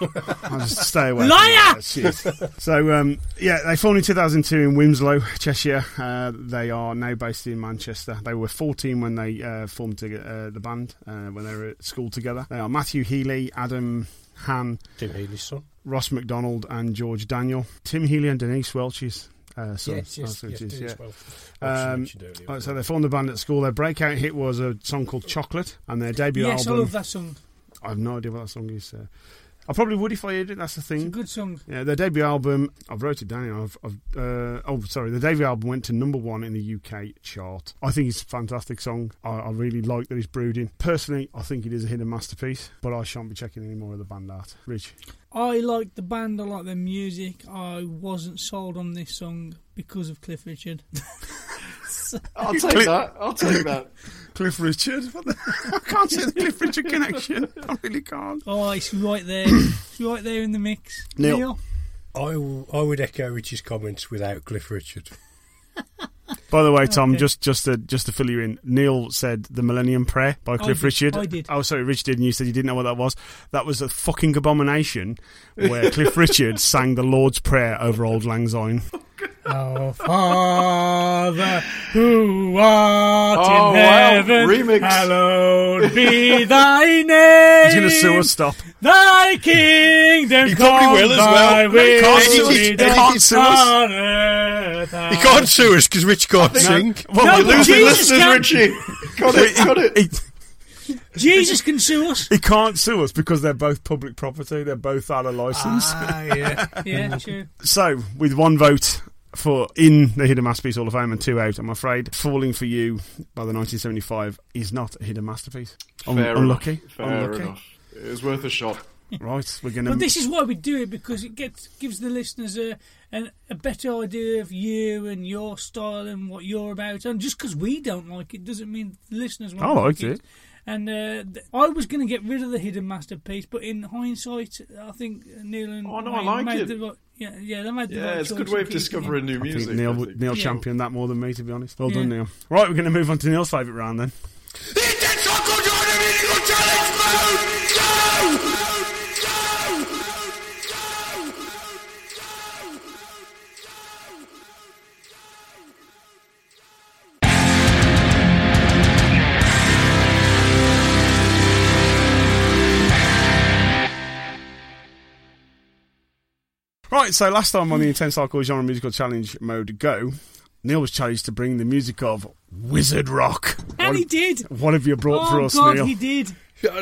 [LAUGHS] I'll just stay away. Liar! so, um, yeah, they formed in 2002 in Wilmslow, Cheshire. Uh, they are now based in Manchester. They were 14 when they uh, formed to, uh, the band, uh, when they were at school together. They are Matthew Healy, Adam Hann, Tim Healy's son. Ross MacDonald, and George Daniel. Tim Healy and Denise Welch's uh, son. yes, yes, That's what it yes, is, Dennis yeah. Welch. Welch Um. Right, so they formed the band at school. Their breakout hit was a song called Chocolate, and their debut album. yes, I love that song. I have no idea what that song is. Uh, I probably would if I heard it. That's the thing. It's a good song. Yeah, their debut album. I've wrote it down. here, I've, I've, uh, oh, sorry. The debut album went to number one in the UK chart. I think it's a fantastic song. I, I really like that it's brooding. Personally, I think it is a hidden masterpiece. But I shan't be checking any more of the band art. Rich, I like the band, I like their music. I wasn't sold on this song because of Cliff Richard. [LAUGHS] I'll take that. I'll take that. [LAUGHS] Cliff Richard. What the, [LAUGHS] I can't see the Cliff Richard connection. I really can't. Oh, it's right there. it's right there in the mix. Neil. Neil? I, w- I would echo Rich's comments without Cliff Richard. [LAUGHS] By the way, Tom, Okay. just just to just to fill you in, Neil said the Millennium Prayer by Cliff did. Richard. I did. Oh, sorry, Rich did, and you said you didn't know what that was. That was a fucking abomination where Cliff Richard sang the Lord's Prayer over Auld Lang Syne. [LAUGHS] Our Father, who art Oh, in wow. heaven, Remix. hallowed be [LAUGHS] thy name. He's going to sue us. Stop. Thy kingdom He come, probably will as well. thy He will can't sue us. be He done can't sue us. on earth He can't sue us because Rich can't sing. Well, No, we but lose Jesus Listeners, can- Ritchie. Got it. Got it. He, Jesus can sue us. he can't sue us because they're both public property. They're both out of license. Ah, yeah. [LAUGHS] Yeah, true. So, with one vote for in the Hidden Masterpiece Hall of Fame and two out, I'm afraid Falling for You by the 1975 is not a hidden masterpiece. Un- Fair unlucky. enough. Fair unlucky. enough. It was worth a shot. Right, we're going to. But this is why we do it because it gets gives the listeners a an, a better idea of you and your style and what you're about. And just because we don't like it doesn't mean the listeners won't I like liked it. it. And uh, th- I was going to get rid of the hidden masterpiece, but in hindsight, I think Neil and Oh, no, I Wayne like made it. the right, yeah, yeah, they made the Yeah, right it's a good way of discovering new I think music. Neil, I think. Neil Yeah. championed that more than me, to be honest. Well Yeah. done, Neil. Right, we're going to move on to Neil's favourite round then. Right, so last time on the Intense Hardcore Genre Musical Challenge mode go, Neil was challenged to bring the music of Wizard Rock. And what, he did. what have you brought for Oh us, God, Neil? he did.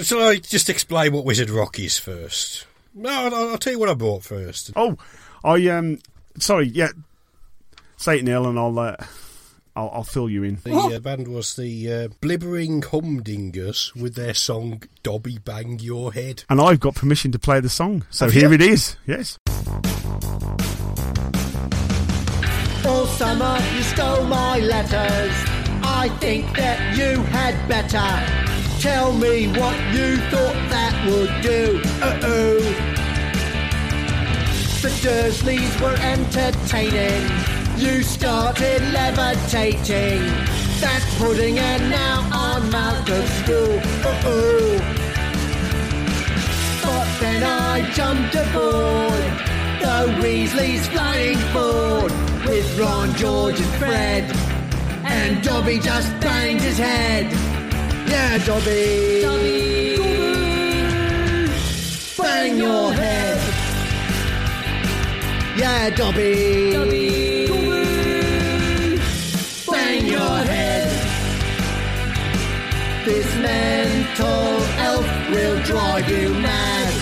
Shall I just explain what Wizard Rock is first? No, I'll, I'll tell you what I brought first. Oh, I um, sorry, yeah. Say it, Neil, and I'll uh, I'll, I'll fill you in. The uh, band was the uh, Blibbering Humdingers with their song Dobby Bang Your Head. And I've got permission to play the song, so Have here you? it is. Yes. All summer you stole my letters. I think that you had better tell me what you thought that would do. Uh oh. The Dursleys were entertaining. You started levitating. That pudding and now I'm out of school. Uh oh. But then I jumped aboard the Weasley's flying board with Ron, George, and Fred. And Dobby just banged his head. Yeah, Dobby. Dobby. Bang your head. Yeah, Dobby. Dobby. Mental elf will drive you mad.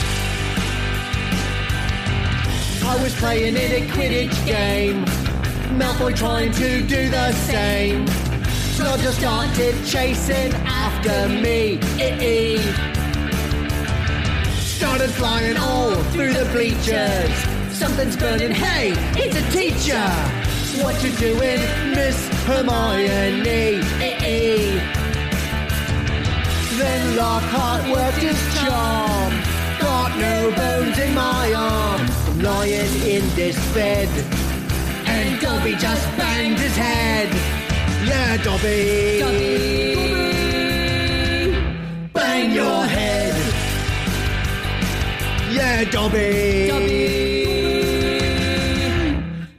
I was playing in a Quidditch game. Malfoy trying to do the same. Bludger started chasing after me. Started flying all through the bleachers. Something's burning. Hey, it's a teacher. What you doing, Miss Hermione? Then Lockhart worked his charm. Got no bones in my arm. I'm lying in this bed. And Dobby just banged his head. Yeah, Dobby. Dobby. Bang your head. Yeah, Dobby.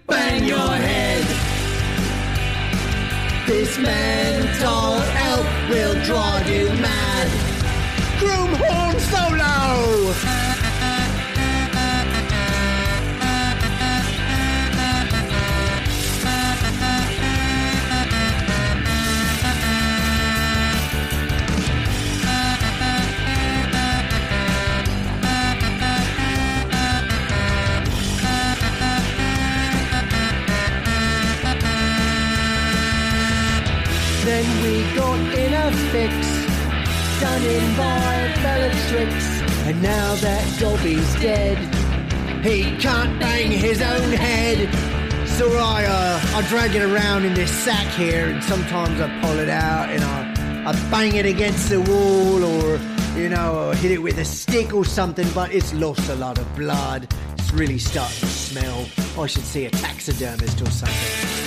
Bang your head. This mental elf will drive in a fix, done in by Bellatrix. And now that Dobby's dead, he can't bang his own head. So I, uh, I drag it around in this sack here, and sometimes I pull it out and I, I bang it against the wall, or you know, hit it with a stick or something. But it's lost a lot of blood. It's really starting to smell. I should see a taxidermist or something.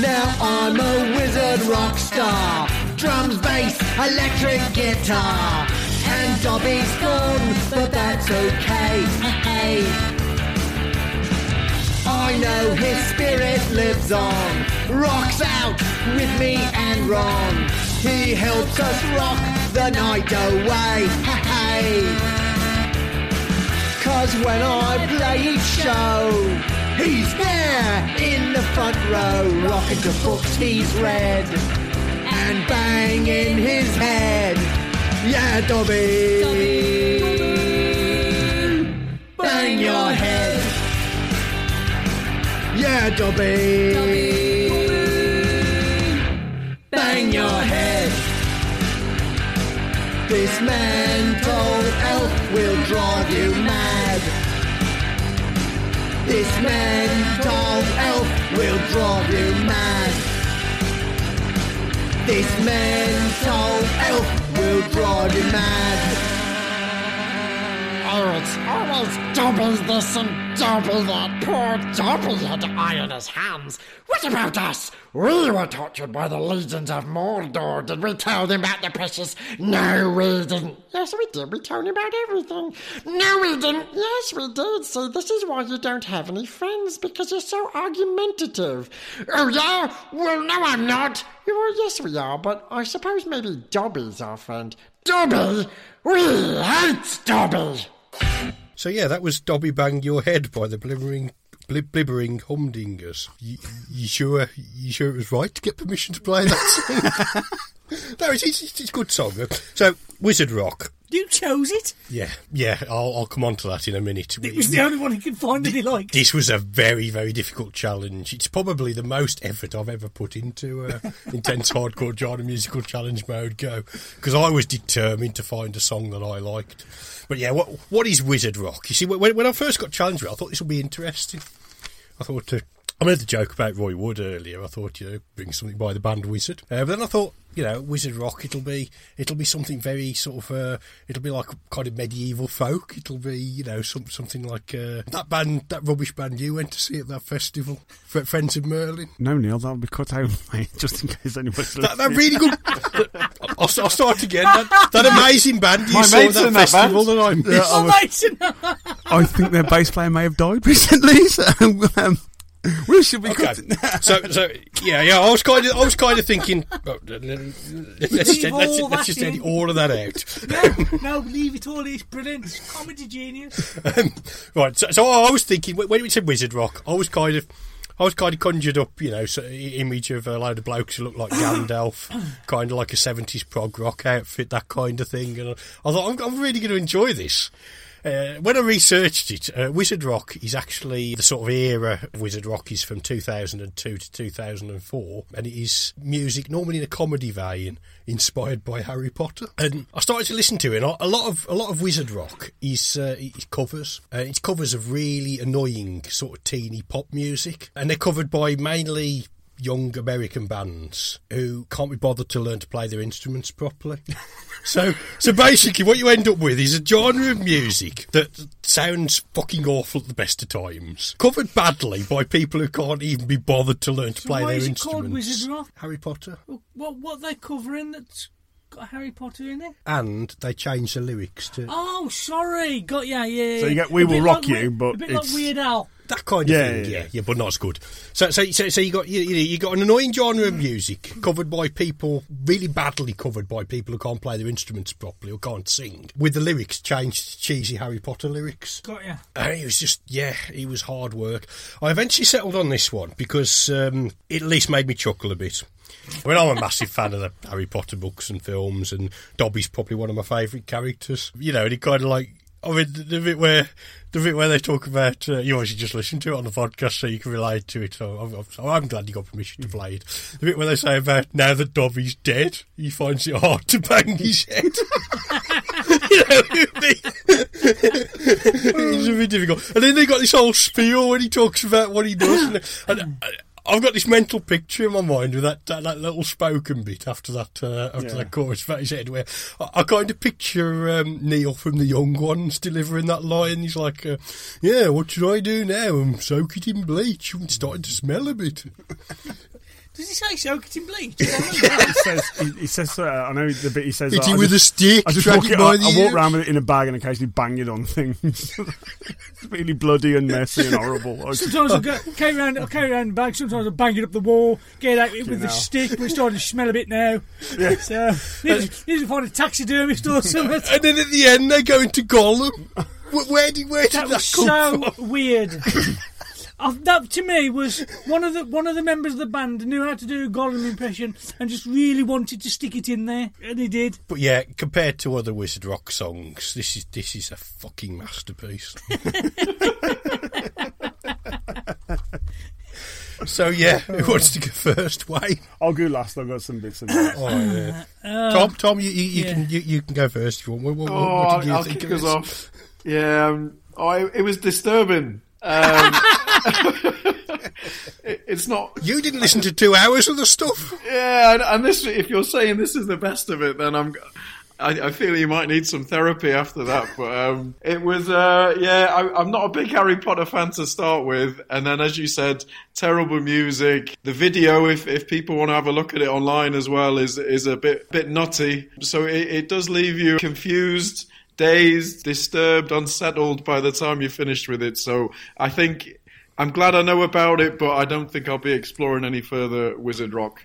Now I'm a wizard rock star. Drums, bass, electric guitar. And Dobby's gone, but that's okay. Hey. I know his spirit lives on. Rocks out with me and Ron. He helps us rock the night away. Hey. Cause when I play each show, he's there in the front row, rocking to books he's read and banging his head. Yeah, Dobby. Bang your head. Yeah, Dobby. Bang your head. This mental elf will drive you mad. This mental elf will drive you mad. This mental elf will drive you mad. It's always Dobby this and double that. Poor Dobby had iron in his hands. What about us? We were tortured by the legions of Mordor. Did we tell them about the precious? No, we didn't. Yes, we did. We told them about everything. No, we didn't. Yes, we did. See, this is why you don't have any friends, because you're so argumentative. Oh, yeah? Well, no, I'm not. Well, yes, we are, but I suppose maybe Dobby's our friend. Dobby? We hate Dobby! So yeah, that was Dobby Bang Your Head by the Blibbering blib- Blibbering Humdingers. You, you sure? You sure it was right to get permission to play that song? [LAUGHS] no, it's, it's, it's a good song. So Wizard Rock. You chose it. Yeah, yeah. I'll, I'll come on to that in a minute. It was the only one he could find that he liked. This was a very, very difficult challenge. It's probably the most effort I've ever put into uh, [LAUGHS] intense hardcore genre musical challenge mode go because I was determined to find a song that I liked. But yeah, what what is Wizard Rock? You see, when, when I first got challenged with it, I thought this would be interesting. I thought uh, I made the joke about Roy Wood earlier. I thought you know bring something by the band Wizzard, uh, but then I thought you know Wizard Rock. It'll be it'll be something very sort of uh, it'll be like kind of medieval folk. It'll be you know some, something like uh, that band that rubbish band you went to see at that festival, Friends of Merlin. No, Neil, that'll be cut out, mate, just in case anybody's That, that listening. really good. [LAUGHS] I'll, I'll start again. That, that amazing band you My saw at that in that festival band. that I missed. Mason! I think their bass player may have died [LAUGHS] recently, so um, we should be Okay. so, so yeah, yeah. I was kind of, I was kind of thinking. [LAUGHS] let- let- Let's, just- let's, let's just edit all of that out. [LAUGHS] no, no, leave it all. It's brilliant. It's comedy genius. [LAUGHS] Um, right. So, so I was thinking when we said Wizard Rock, I was kind of. I was kind of conjured up, you know, so, image of a load of blokes who look like [COUGHS] Gandalf, kind of like a seventies prog rock outfit, that kind of thing. And I, I thought I'm, I'm really going to enjoy this. Uh, when I researched it, uh, Wizard Rock is actually the sort of era of Wizard Rock is from 2002 to 2004, and it is music normally in a comedy vein, inspired by Harry Potter. And I started to listen to it. And a lot of a lot of Wizard Rock is, uh, is covers. Uh, it's covers of really annoying sort of teeny pop music, and they're covered by mainly young American bands who can't be bothered to learn to play their instruments properly. [LAUGHS] so, so basically, what you end up with is a genre of music that sounds fucking awful at the best of times, covered badly by people who can't even be bothered to learn to So play why their is it instruments. called Wizard Rock? Harry Potter. What what they covering that's got Harry Potter in it? and they changed the lyrics to Oh, sorry. Got yeah, yeah. So you get We Will Rock like You, but a bit it's- like Weird Al. That kind of Yeah, thing. yeah, Yeah, yeah. yeah, but not as good. So, so, so, so you got you, you, know, you got an annoying genre of music covered by people really badly covered by people who can't play their instruments properly or can't sing, with the lyrics changed to cheesy Harry Potter lyrics. Got ya. And it was just, yeah, it was hard work. I eventually settled on this one because um, it at least made me chuckle a bit. I mean, I'm a massive fan of the Harry Potter books and films, and Dobby's probably one of my favourite characters. You know, and he kind of like, I mean, the, the bit where the bit where they talk about, uh, you obviously just listen to it on the podcast so you can relate to it. So I'm, I'm, I'm glad you got permission to play it. The bit where they say about now that Dobby's dead, he finds it hard to bang his head. [LAUGHS] you know, [LAUGHS] it's a bit difficult. And then they got this whole spiel when he talks about what he does. And, and I've got this mental picture in my mind with that that, that little spoken bit after that uh, after Yeah. that chorus about his head, where I, I kind of picture um, Neil from the Young Ones delivering that line. He's like, uh, "Yeah, what should I do now? I'm soak it in bleach. I'm starting to smell a bit." Does he say soak it in bleach? he says, he, he says, uh, I know the bit he says. Hit it I with just- a stick, I just walk, it it, I, I walk around with it in a bag and occasionally bang it on things. [LAUGHS] it's really bloody and messy and horrible. [LAUGHS] Sometimes I go, carry around, I carry around the bag. Sometimes I bang it up the wall, get out it with the stick. We're starting to smell a bit now. [LAUGHS] So need to, need to find a taxidermist or something. And then at the end, they go into Gollum. Wh- Where did where did That that, was come so from? weird. Uh, that to me was one of the one of the members of the band knew how to do a Gollum impression and just really wanted to stick it in there, and he did. But yeah, compared to other Wizard Rock songs, this is this is a fucking masterpiece. [LAUGHS] so yeah, who wants to go first? Wayne. I'll go last. I've got some bits of that. Oh, yeah. Tom, Tom, you, you, you yeah. can you, you can go first if you want. What, what, Oh, what did you I'll, I'll think kick of us off. Yeah, um, oh, it, it was disturbing. Um, [LAUGHS] it, it's not. You didn't listen to two hours of the stuff. Yeah, and, and this. If you're saying this is the best of it, then I'm. I, I feel you might need some therapy after that. [LAUGHS] But um, it was. Uh, yeah, I, I'm not a big Harry Potter fan to start with, and then as you said, terrible music. The video, if if people want to have a look at it online as well, is is a bit bit nutty. So it, it does leave you confused dazed, disturbed, unsettled by the time you're finished with it. So I think I'm glad I know about it, but I don't think I'll be exploring any further Wizard Rock.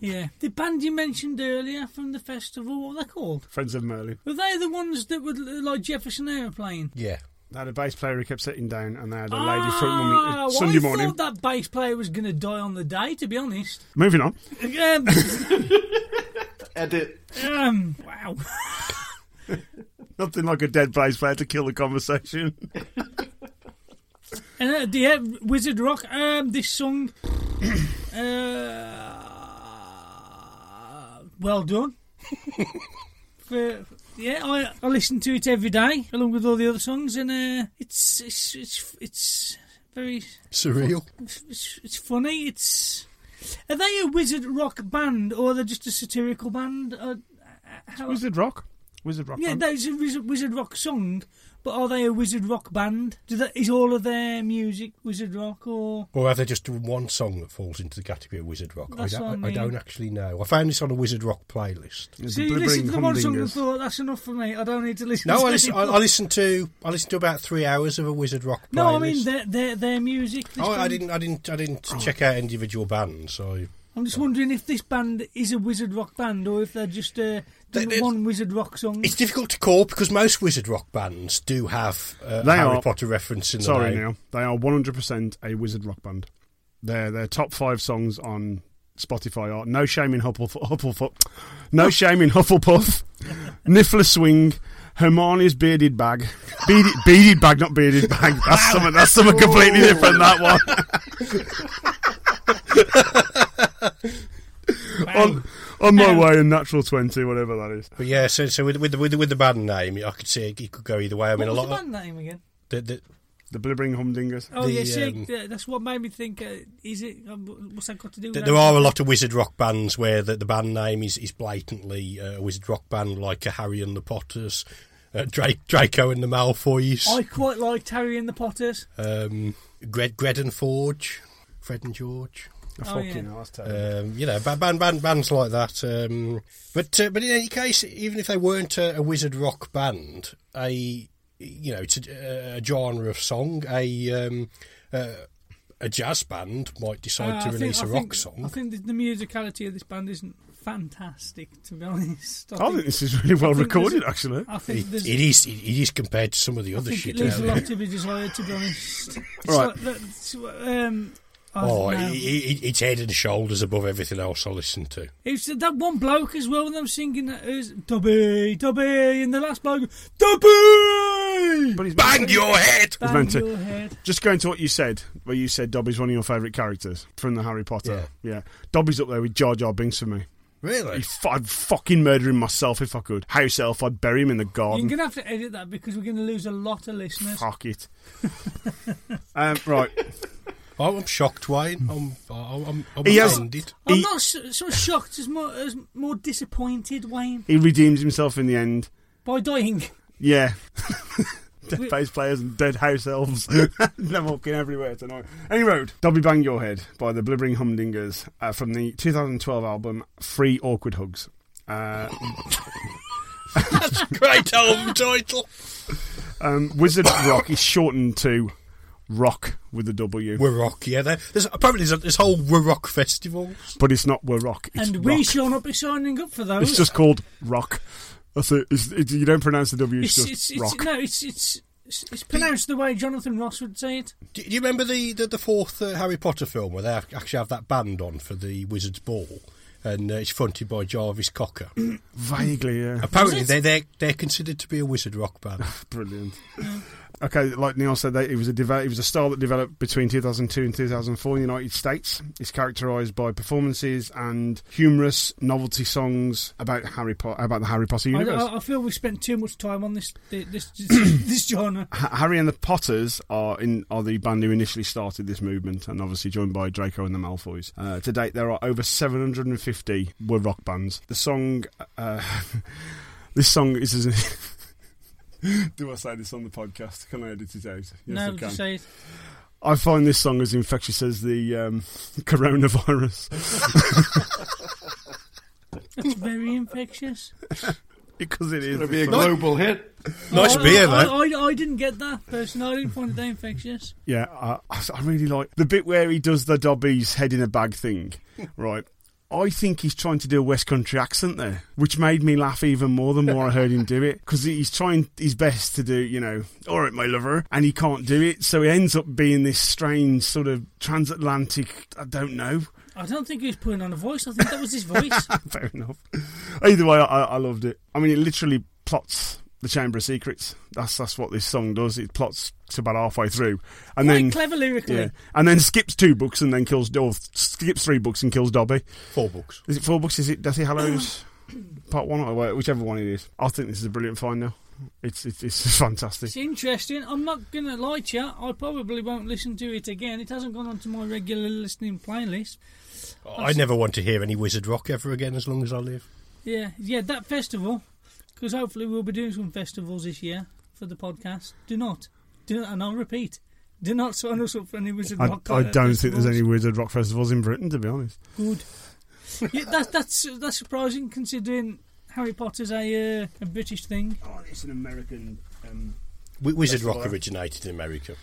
Yeah, the band you mentioned earlier from the festival, what were they called? Friends of Merlin. Were they the ones that were like Jefferson Airplane? Yeah. They had a bass player who kept sitting down, and they had a lady front woman Ah, well, Sunday I morning. thought that bass player was going to die on the day. To be honest, Moving on. um, [LAUGHS] Edit. um, wow. [LAUGHS] Nothing like a dead bass player to kill the conversation. And [LAUGHS] uh, yeah, Wizard Rock. Um, this song. [COUGHS] uh, well done. [LAUGHS] For, yeah, I, I listen to it every day along with all the other songs, and uh, it's it's it's it's very Surreal. it's, it's funny. It's are they a wizard rock band or are they just a satirical band? Uh, how, Wizard Rock. Wizard Rock. yeah, band. that's a wizard, wizard rock song, but are they a wizard rock band? Do that is all of their music wizard rock or? Or have they just one song that falls into the category of Wizard Rock? That's I, don't, what I I don't actually know. I found this on a Wizard Rock playlist. There's So you listen Blibbering to the one song and thought that's enough for me. I don't need to listen. No, to I listen, I, anymore." I listened to I listened to about three hours of a Wizard Rock playlist. No, I mean their their, their music. this Oh, I didn't, I didn't, I didn't check out individual bands. So I'm just wondering if this band is a wizard rock band or if they're just uh, doing they- one wizard rock song. it's difficult to call because most Wizard Rock bands do have uh, They Harry are- Potter reference in the Sorry, name. Neil. They are 100% a Wizard Rock band. Their their top five songs on Spotify are No Shame in Hufflepuff, Hufflepuff No [LAUGHS] Shame in Hufflepuff, Niffler Swing, Hermione's Bearded Bag, beaded, beaded Bag, not Bearded Bag. That's something. That's something completely different. That one. [LAUGHS] [LAUGHS] on on my way in Natural Twenty, whatever that is. But yeah, so so with with the, with the, with the band name, I could see it, it could go either way. I mean, what was a the lot band name again? of the, the, The Blibbering Humdingers. Oh The, yeah, see, um, that's what made me think. Uh, is it? Uh, what's that got to do? with Th- that? There are a lot of Wizard Rock bands where the, the band name is, is blatantly uh, a Wizard Rock band, like a Harry and the Potters, uh, Drake, Draco and the Malfoys, I quite liked Harry and the Potters. um, Gred, Gred and Forge, Fred and George. Oh, Fucking yeah. hell. Um, you know, ba- band, band, bands like that. Um, but uh, but in any case, even if they weren't a, a wizard rock band, a you know, it's a, a genre of song. A um, uh, a jazz band might decide Uh, to I think- release I a think- rock song. I think the, the musicality of this band isn't fantastic, to be honest. I think this is really well I recorded, actually. I think It, it is. It, it is compared to some of the I other think shit. it leaves out a lot to be desired, to be honest. It's Right. like um, I Oh, don't know. it, it, it's head and shoulders above everything else I listen to. It's that one bloke as well when I'm singing that is Dobby, Dobby, and the last bloke, Dobby! But he's Bang your head! Bang meant to- your head. Just going to what you said, where you said Dobby's one of your favourite characters from the Harry Potter. Yeah. Dobby's up there with Jar Jar Binks for me. Really? He'd f- I'd fucking murder him myself if I could. House elf, I'd bury him in the garden. You're going to have to edit that because we're going to lose a lot of listeners. Fuck it. [LAUGHS] um, right. [LAUGHS] Oh, I'm shocked, Wayne. I'm, I'm, I'm He has- offended. I'm He- not so, so shocked as more, as more disappointed, Wayne, He redeems himself in the end. by dying. Yeah. [LAUGHS] dead We- bass players and dead house elves. [LAUGHS] They're walking everywhere tonight. Any road. Dobby Bang Your Head by the Blibbering Humdingers uh, from the 2012 album Free Awkward Hugs. Uh, [LAUGHS] That's a Great album title. um, Wizard Rock is shortened to Rock with a W. Warrock, yeah. There, there's apparently there's a, this whole We Warrock festival. but it's not We Rock. It's and we rock. shall not be signing up for those. It's just called Rock. That's it. It's, it. You don't pronounce the W. It's, It's, just it's, Rock. it's, no, it's, it's, it's, it's pronounced the way Jonathan Ross would say it. Do, do you remember the the, the fourth uh, Harry Potter film where they ac- actually have that band on for the Wizard's Ball, and uh, it's fronted by Jarvis Cocker? Vaguely, yeah. Apparently, they're, they're they're considered to be a wizard rock band. [LAUGHS] Brilliant. Okay, like Neil said, that it was a deve- it was a style that developed between 2002 and 2004 in the United States. It's characterised by performances and humorous novelty songs about Harry Po- about the Harry Potter universe. I, I feel we've spent too much time on this this this, [COUGHS] this genre. Harry and the Potters are in are the band who initially started this movement, and obviously joined by Draco and the Malfoys. Uh, to date, there are over 750 were rock bands. The song, uh, [LAUGHS] this song is. [LAUGHS] As [GASPS] Do I say this on the podcast? Can I edit it out? Yes, I no, can. just say it. I find this song as infectious as the um, [LAUGHS] coronavirus That's very infectious. because it is. It'll be a global hit. [LAUGHS] Nice I, beer, I, though. I, I didn't get that personally. I didn't find it that infectious. Yeah, I, I really like the bit where he does the Dobby's head in a bag thing, [LAUGHS] right? I think he's trying to do a West Country accent there, which made me laugh even more the more I heard him do it because he's trying his best to do, you know, all right, my lover, and he can't do it, so he ends up being this strange sort of transatlantic. I don't know. I don't think he was putting on a voice. I think that was his voice. [LAUGHS] Fair enough. Either way, I, I loved it. I mean, it literally plots the Chamber of Secrets. That's that's what this song does. It plots to about halfway through, and Quite then clever lyrically. yeah, and then skips two books and then kills or skips three books and kills Dobby. Four books. Is it four books? Is it Deathly Hallows [COUGHS] part one or whichever one it is? I think this is a brilliant find now. It's it's, it's [LAUGHS] fantastic. It's interesting. I'm not going to lie to you. I probably won't listen to it again. It hasn't gone onto my regular listening playlist. I never want to hear any wizard rock ever again as long as I live. Yeah, yeah, that festival. Because hopefully we'll be doing some festivals this year for the podcast. Do not, do not, and I'll repeat, do not sign us up for any Wizard I, Rock. I don't think there's any Wizard Rock festivals in Britain, to be honest. Good. [LAUGHS] yeah, that's that's that's surprising considering Harry Potter's a uh, a British thing. Oh, it's an American. Um... Wizard Festival. rock originated in America.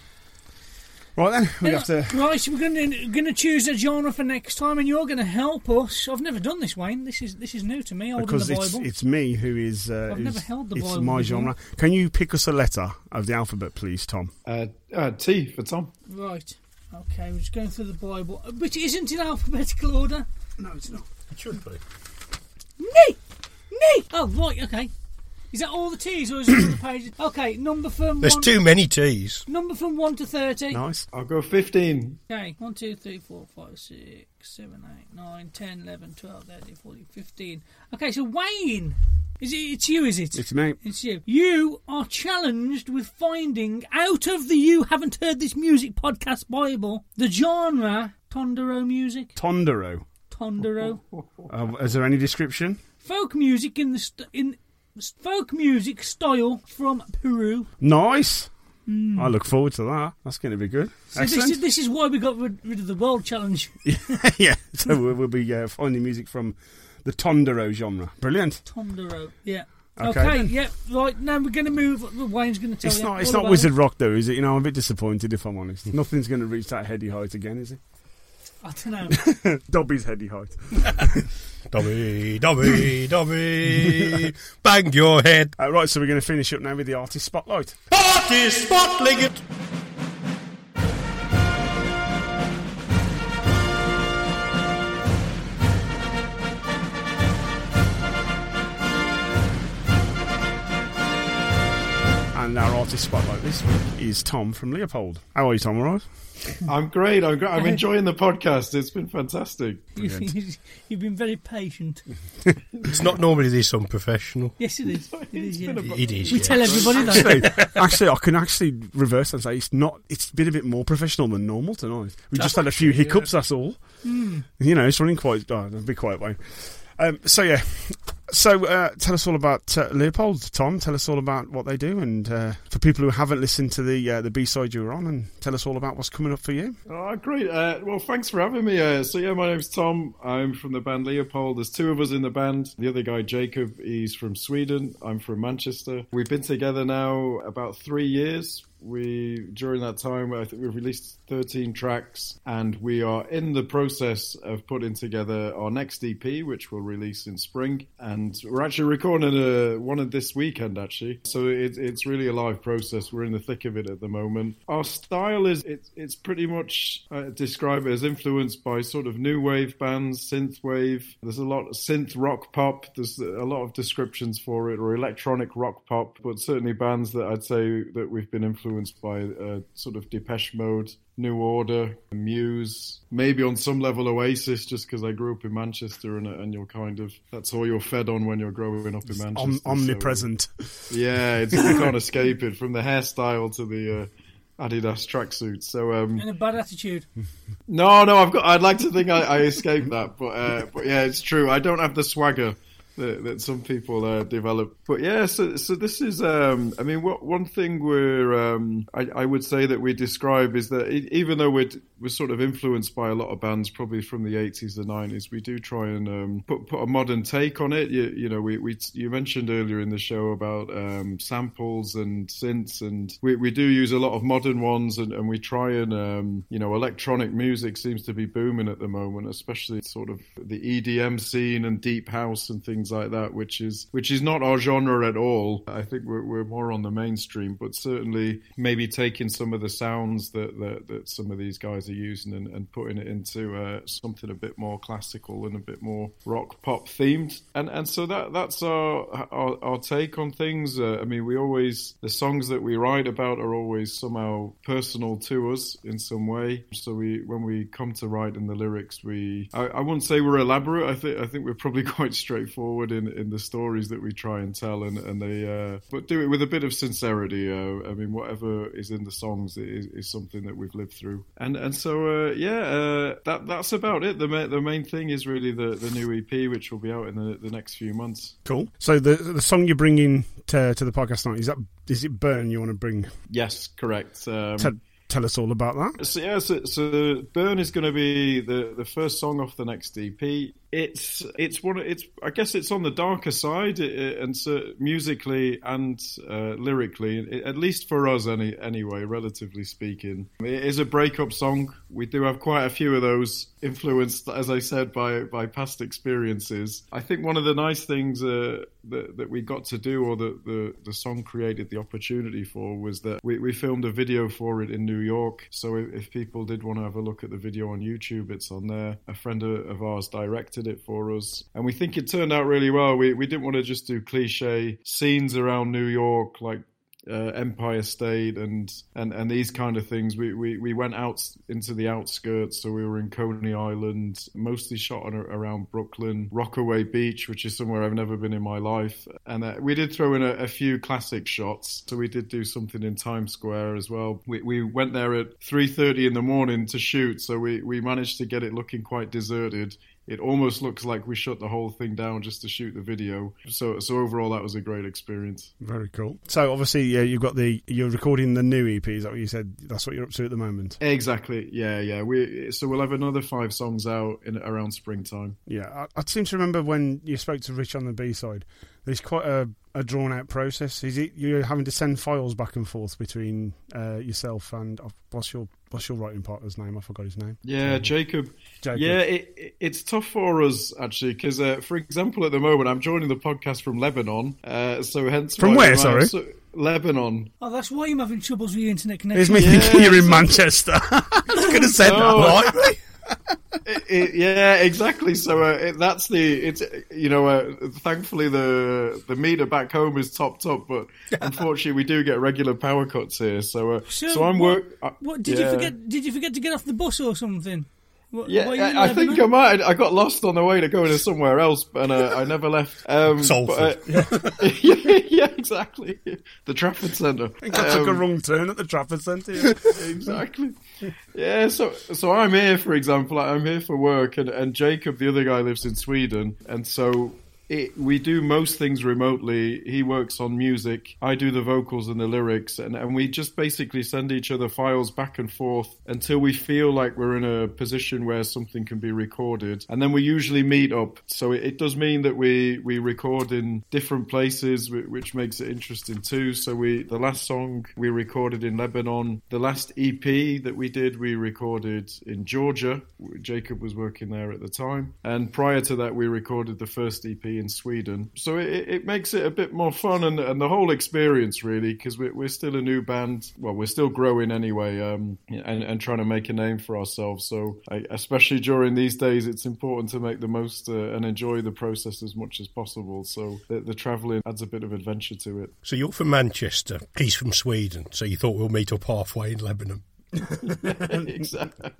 Right then, we have to. Right, so we're going to going to choose a genre for next time, and you're going to help us. I've never done this, Wayne. This is this is new to me. Holding Because the it's, Bible. it's me who is. Uh, I've who's- never held the It's Bible my before. genre. Can you pick us a letter of the alphabet, please, Tom? Uh, uh, T for Tom. Right. Okay, we're just going through the Bible, uh, which isn't in alphabetical order. No, it's not. It should be. Nee! Nee! Oh, right, okay. Is that all the T's or is it all the [COUGHS] pages? Okay, number from There's one, too many T's. number from 1 to 30. Nice. I'll go 15. Okay, 1, 2, 3, 4, 5, 6, 7, 8, 9, 10, 11, 12, 13, 14, 15. Okay, so Wayne, is it, it's you, is it? It's me. It's you. You are challenged with finding out of the You Haven't Heard This Music podcast Bible the genre Tondero music. Tondero. Tondero. Uh, is there any description? folk music in the st- in folk music style from Peru. Nice. I look forward to that. That's going to be good. So this is, this is why we got rid, rid of the World Challenge. [LAUGHS] yeah, so we'll, we'll be uh, finding music from the Tondero genre. Brilliant. Tondero. Yeah. Okay, Okay, yeah, right, now we're going to move. Wayne's going to tell It's you. not. It's not Wizard it. Rock though, is it? You know, I'm a bit disappointed if I'm honest. Nothing's going to reach that heady height again, is it? I don't know. Dobby's heady height. [LAUGHS] Dobby, Dobby, Dobby, bang your head. Uh, right, so we're going to finish up now with the artist spotlight. Artist spotlight. Our artist spotlight this week is Tom from Leopld. How are you, Tom? All right? I'm great. I'm, great. I'm [LAUGHS] enjoying the podcast. It's been fantastic. You've, [LAUGHS] you've been very patient. [LAUGHS] It's not normally this unprofessional. Yes, it is. It is. Yeah. It is. We yeah. tell everybody that. Actually, actually, I can actually reverse and say it's not. It's been a bit more professional than normal tonight. We just had a few hiccups. That's all. You know, it's running quite. Oh, be quiet, way. Um, so yeah, so uh, tell us all about uh, Leopld, Tom. Tell us all about what they do, and uh, for people who haven't listened to the uh, the B side you were on, and tell us all about what's coming up for you. Oh, great. Uh, well, thanks for having me. Uh, so, yeah, my name's Tom. I'm from the band Leopld. There's two of us in the band. The other guy, Jacob, he's from Sweden. I'm from Manchester. We've been together now about three years. We during that time, I think we've released 13 tracks, and we are in the process of putting together our next EP, which we'll release in spring. And we're actually recording a, one of this weekend, actually. So it, it's really a live process. We're in the thick of it at the moment. Our style is it's it's pretty much uh, describe it as influenced by sort of new wave bands, synth wave. There's a lot of synth rock pop. There's a lot of descriptions for it, or electronic rock pop. But certainly bands that I'd say that we've been influenced by, uh, sort of Depeche Mode. New Order, Muse, maybe on some level Oasis, just because I grew up in Manchester and, and you're kind of that's all you're fed on when you're growing up in Manchester. Om- so- omnipresent. yeah, it's, you can't [LAUGHS] escape it from the hairstyle to the uh, Adidas tracksuit. So um, And a bad attitude. no, no, I've got. I'd like to think I, I escaped that, but uh, but yeah, it's true. I don't have the swagger that, that some people uh, develop. But yeah, so so this is. Um, I mean, what one thing we're. Um, I, I would say that we describe is that even though we're we're sort of influenced by a lot of bands, probably from the eighties and nineties, we do try and um, put put a modern take on it. You, you know, we, we you mentioned earlier in the show about um, samples and synths, and we, we do use a lot of modern ones, and, and we try and um, you know, electronic music seems to be booming at the moment, especially sort of the EDM scene and deep house and things like that, which is which is not our genre at all. I think we're, we're more on the mainstream, but certainly maybe taking some of the sounds that that, that some of these guys are using and, and putting it into uh, something a bit more classical and a bit more rock pop themed. And and so that that's our our, our take on things. Uh, I mean, we always the songs that we write about are always somehow personal to us in some way. So we when we come to write in the lyrics, we I, I wouldn't say we're elaborate. I think I think we're probably [LAUGHS] quite straightforward in, in the stories that we try and tell, and and they uh, but do it with a bit of sincerity. Uh, I mean, whatever is in the songs is, is something that we've lived through, and and so uh, yeah, uh, that that's about it. The ma- the main thing is really the the new EP, which will be out in the, the next few months. Cool. So the the song you're bringing to to the podcast tonight is that is it Burn you want to bring? Yes, correct. Um, Tell, tell us all about that. So yeah, so, so Burn is going to be the, the first song off the next EP. It's it's one. It's I guess it's on the darker side, it- and so musically and uh, lyrically, at least for us, any anyway, relatively speaking, it is a breakup song. We do have quite a few of those influenced, as I said, by by past experiences. I think one of the nice things uh, that that we got to do, or that the the song created the opportunity for, was that we, we filmed a video for it in New York. So if, if people did want to have a look at the video on YouTube, it's on there. A friend of of ours directed it for us, and we think it turned out really well. We we didn't want to just do cliche scenes around New York like uh, Empire State and, and, and these kind of things. We, we, we went out into the outskirts, so we were in Coney Island, mostly shot on, around Brooklyn, Rockaway Beach, which is somewhere I've never been in my life. And uh, we did throw in a, a few classic shots, so we did do something in Times Square as well. We, we went there at 3.30 in the morning to shoot, so we, we managed to get it looking quite deserted it almost looks like we shut the whole thing down just to shoot the video. So so overall, that was a great experience. Very cool. So obviously, yeah, you've got the you're recording the new EP. Is that what you said? That's what you're up to at the moment. Exactly. Yeah, yeah. We so we'll have another five songs out in around springtime. Yeah, I, I seem to remember when you spoke to Rich on the B side. There's quite a, a drawn out process. Is it you're having to send files back and forth between uh, yourself and uh, what's your what's your writing partner's name? I forgot his name. Yeah, Jacob. Jacob. Yeah, it, it- it's tough for us actually because, uh, for example, at the moment I'm joining the podcast from Lebanon. Uh, so hence From where, we might sorry? so- Lebanon. Oh, that's why you're having troubles with your internet connection. connection. me Yeah, thinking you're in Manchester. [LAUGHS] I was going to say No. that. Right? It- it- yeah, exactly. So uh, it, that's the it's you know uh, thankfully the the meter back home is topped up, but [LAUGHS] unfortunately we do get regular power cuts here. So uh, so, I'm what, work. uh, What did yeah. you forget? Did you forget to get off the bus or something? What, Yeah, were you in I, I think I might. I got lost on the way to going to somewhere else, and uh, [LAUGHS] I never left. Um, Salford. but, uh, [LAUGHS] [LAUGHS] yeah, yeah, exactly. The Trafford Centre. I think I took a Um, wrong turn at the Trafford Centre. yeah. exactly. Yeah, so so I'm here, for example. I'm here for work, and, and Jacob, the other guy, lives in Sweden, and so it, we do most things remotely. He works on music, I do the vocals and the lyrics, and, and we just basically send each other files back and forth until we feel like we're in a position where something can be recorded, and then we usually meet up. So it, it does mean that we we record in different places, which makes it interesting too. So we the last song we recorded in Lebanon, the last EP that we did we recorded in Georgia. Jacob was working there at the time, and prior to that we recorded the first EP in Sweden. So it, it makes it a bit more fun and, and the whole experience really because we're, we're still a new band. Well, we're still growing anyway, um, and, and trying to make a name for ourselves. So I, especially during these days, it's important to make the most uh, and enjoy the process as much as possible. So the, the travelling adds a bit of adventure to it. So you're from Manchester, he's from Sweden, so you thought we'll meet up halfway in Lebanon. [LAUGHS] exactly.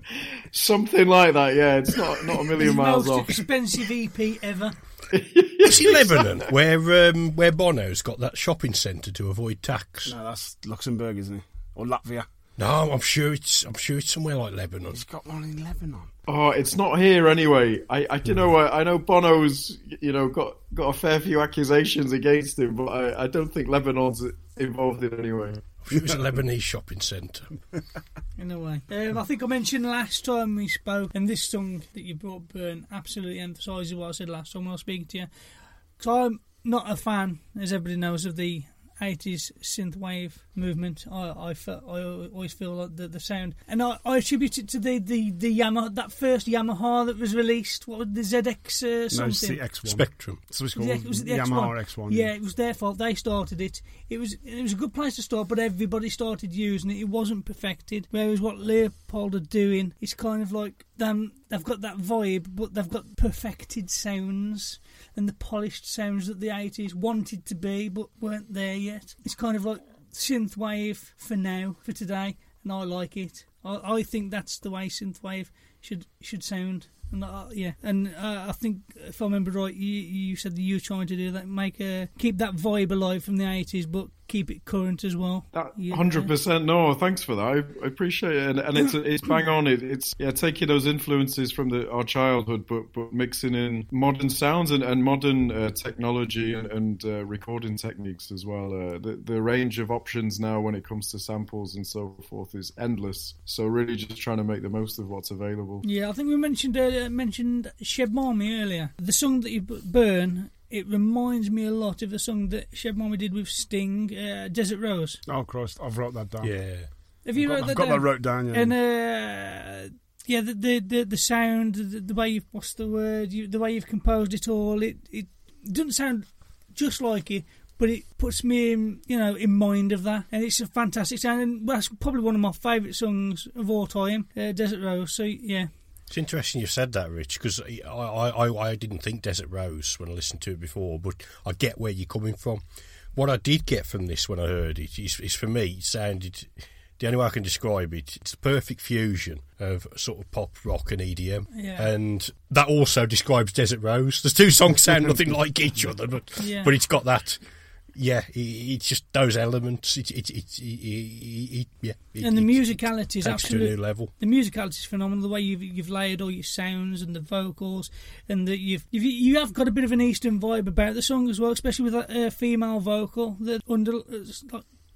Something like that. Yeah, it's not not a million miles most off. expensive EP ever. [LAUGHS] It's in Lebanon, where um, where Bono's got that shopping centre to avoid tax. No, that's Luxembourg, isn't it? Or Latvia. No, I'm sure it's I'm sure it's somewhere like Lebanon. He's got one in Lebanon. Oh, it's not here anyway. I, I you know I, I know Bono's you know got got a fair few accusations against him, but I, I don't think Lebanon's involved in any way. I'm sure it's a Lebanese shopping centre. In a way. Um, I think I mentioned last time we spoke, and this song that you brought, Burn, absolutely emphasises what I said last time when I was speaking to you. Because I'm not a fan, as everybody knows, of the 80s synthwave movement. I I, felt, I always feel like the, the sound, and I, I attribute it to the, the, the Yamaha, that first Yamaha that was released. What was the ZX uh, No, it's the X1. Spectrum. So it's Was called it- was it the Yamaha X1? X1. Yeah, it was their fault. They started it. It was it was a good place to start, but everybody started using it. It wasn't perfected. Whereas what Leopld are doing, it's kind of like them. They've got that vibe, but they've got perfected sounds and the polished sounds that the 80s wanted to be, but weren't there yet. It's kind of like synthwave for now, for today, and I like it. I, I think that's the way synthwave should should sound. And uh, yeah, and uh, I think if I remember right, you, you said that you were trying to do that, make a keep that vibe alive from the eighties, but keep it current as well. Yeah. Hundred percent. No, thanks for that. I, I appreciate it, and, and it's [LAUGHS] it's bang on. It, it's yeah, taking those influences from the, our childhood, but but mixing in modern sounds and, and modern uh, technology and, and uh, recording techniques as well. Uh, the the range of options now when it comes to samples and so forth is endless. So really, just trying to make the most of what's available. Yeah, I think we mentioned uh, mentioned Cheb Mami earlier. The song that you burn. It reminds me a lot of the song that Cheb Mami did with Sting, uh, Desert Rose. Oh Christ, I've wrote that down. Yeah. Have you I've wrote got, that I've got down? that wrote down. Yeah. And uh, yeah, the, the the the sound, the, the way you've what's the word, you, the way you've composed it all, it it doesn't sound just like it, but it puts me in you know in mind of that, and it's a fantastic sound. And that's probably one of my favourite songs of all time, uh, Desert Rose. So yeah, It's interesting you said that, Rich, because I, I, I, didn't think Desert Rose when I listened to it before, but I get where you're coming from. What I did get from this when I heard it is, is for me, it sounded, the only way I can describe it, it's a perfect fusion of sort of pop, rock, and EDM. Yeah. And that also describes Desert Rose. The two songs sound [LAUGHS] nothing like each other, but, Yeah. but it's got that yeah, it's just those elements. It's it's it's it, it, it, yeah. It, and the it musicality is takes to a absolutely new level. The musicality is phenomenal. The way you've you've layered all your sounds and the vocals, and that you've, you've you have got a bit of an eastern vibe about the song as well, especially with that uh, female vocal that under it's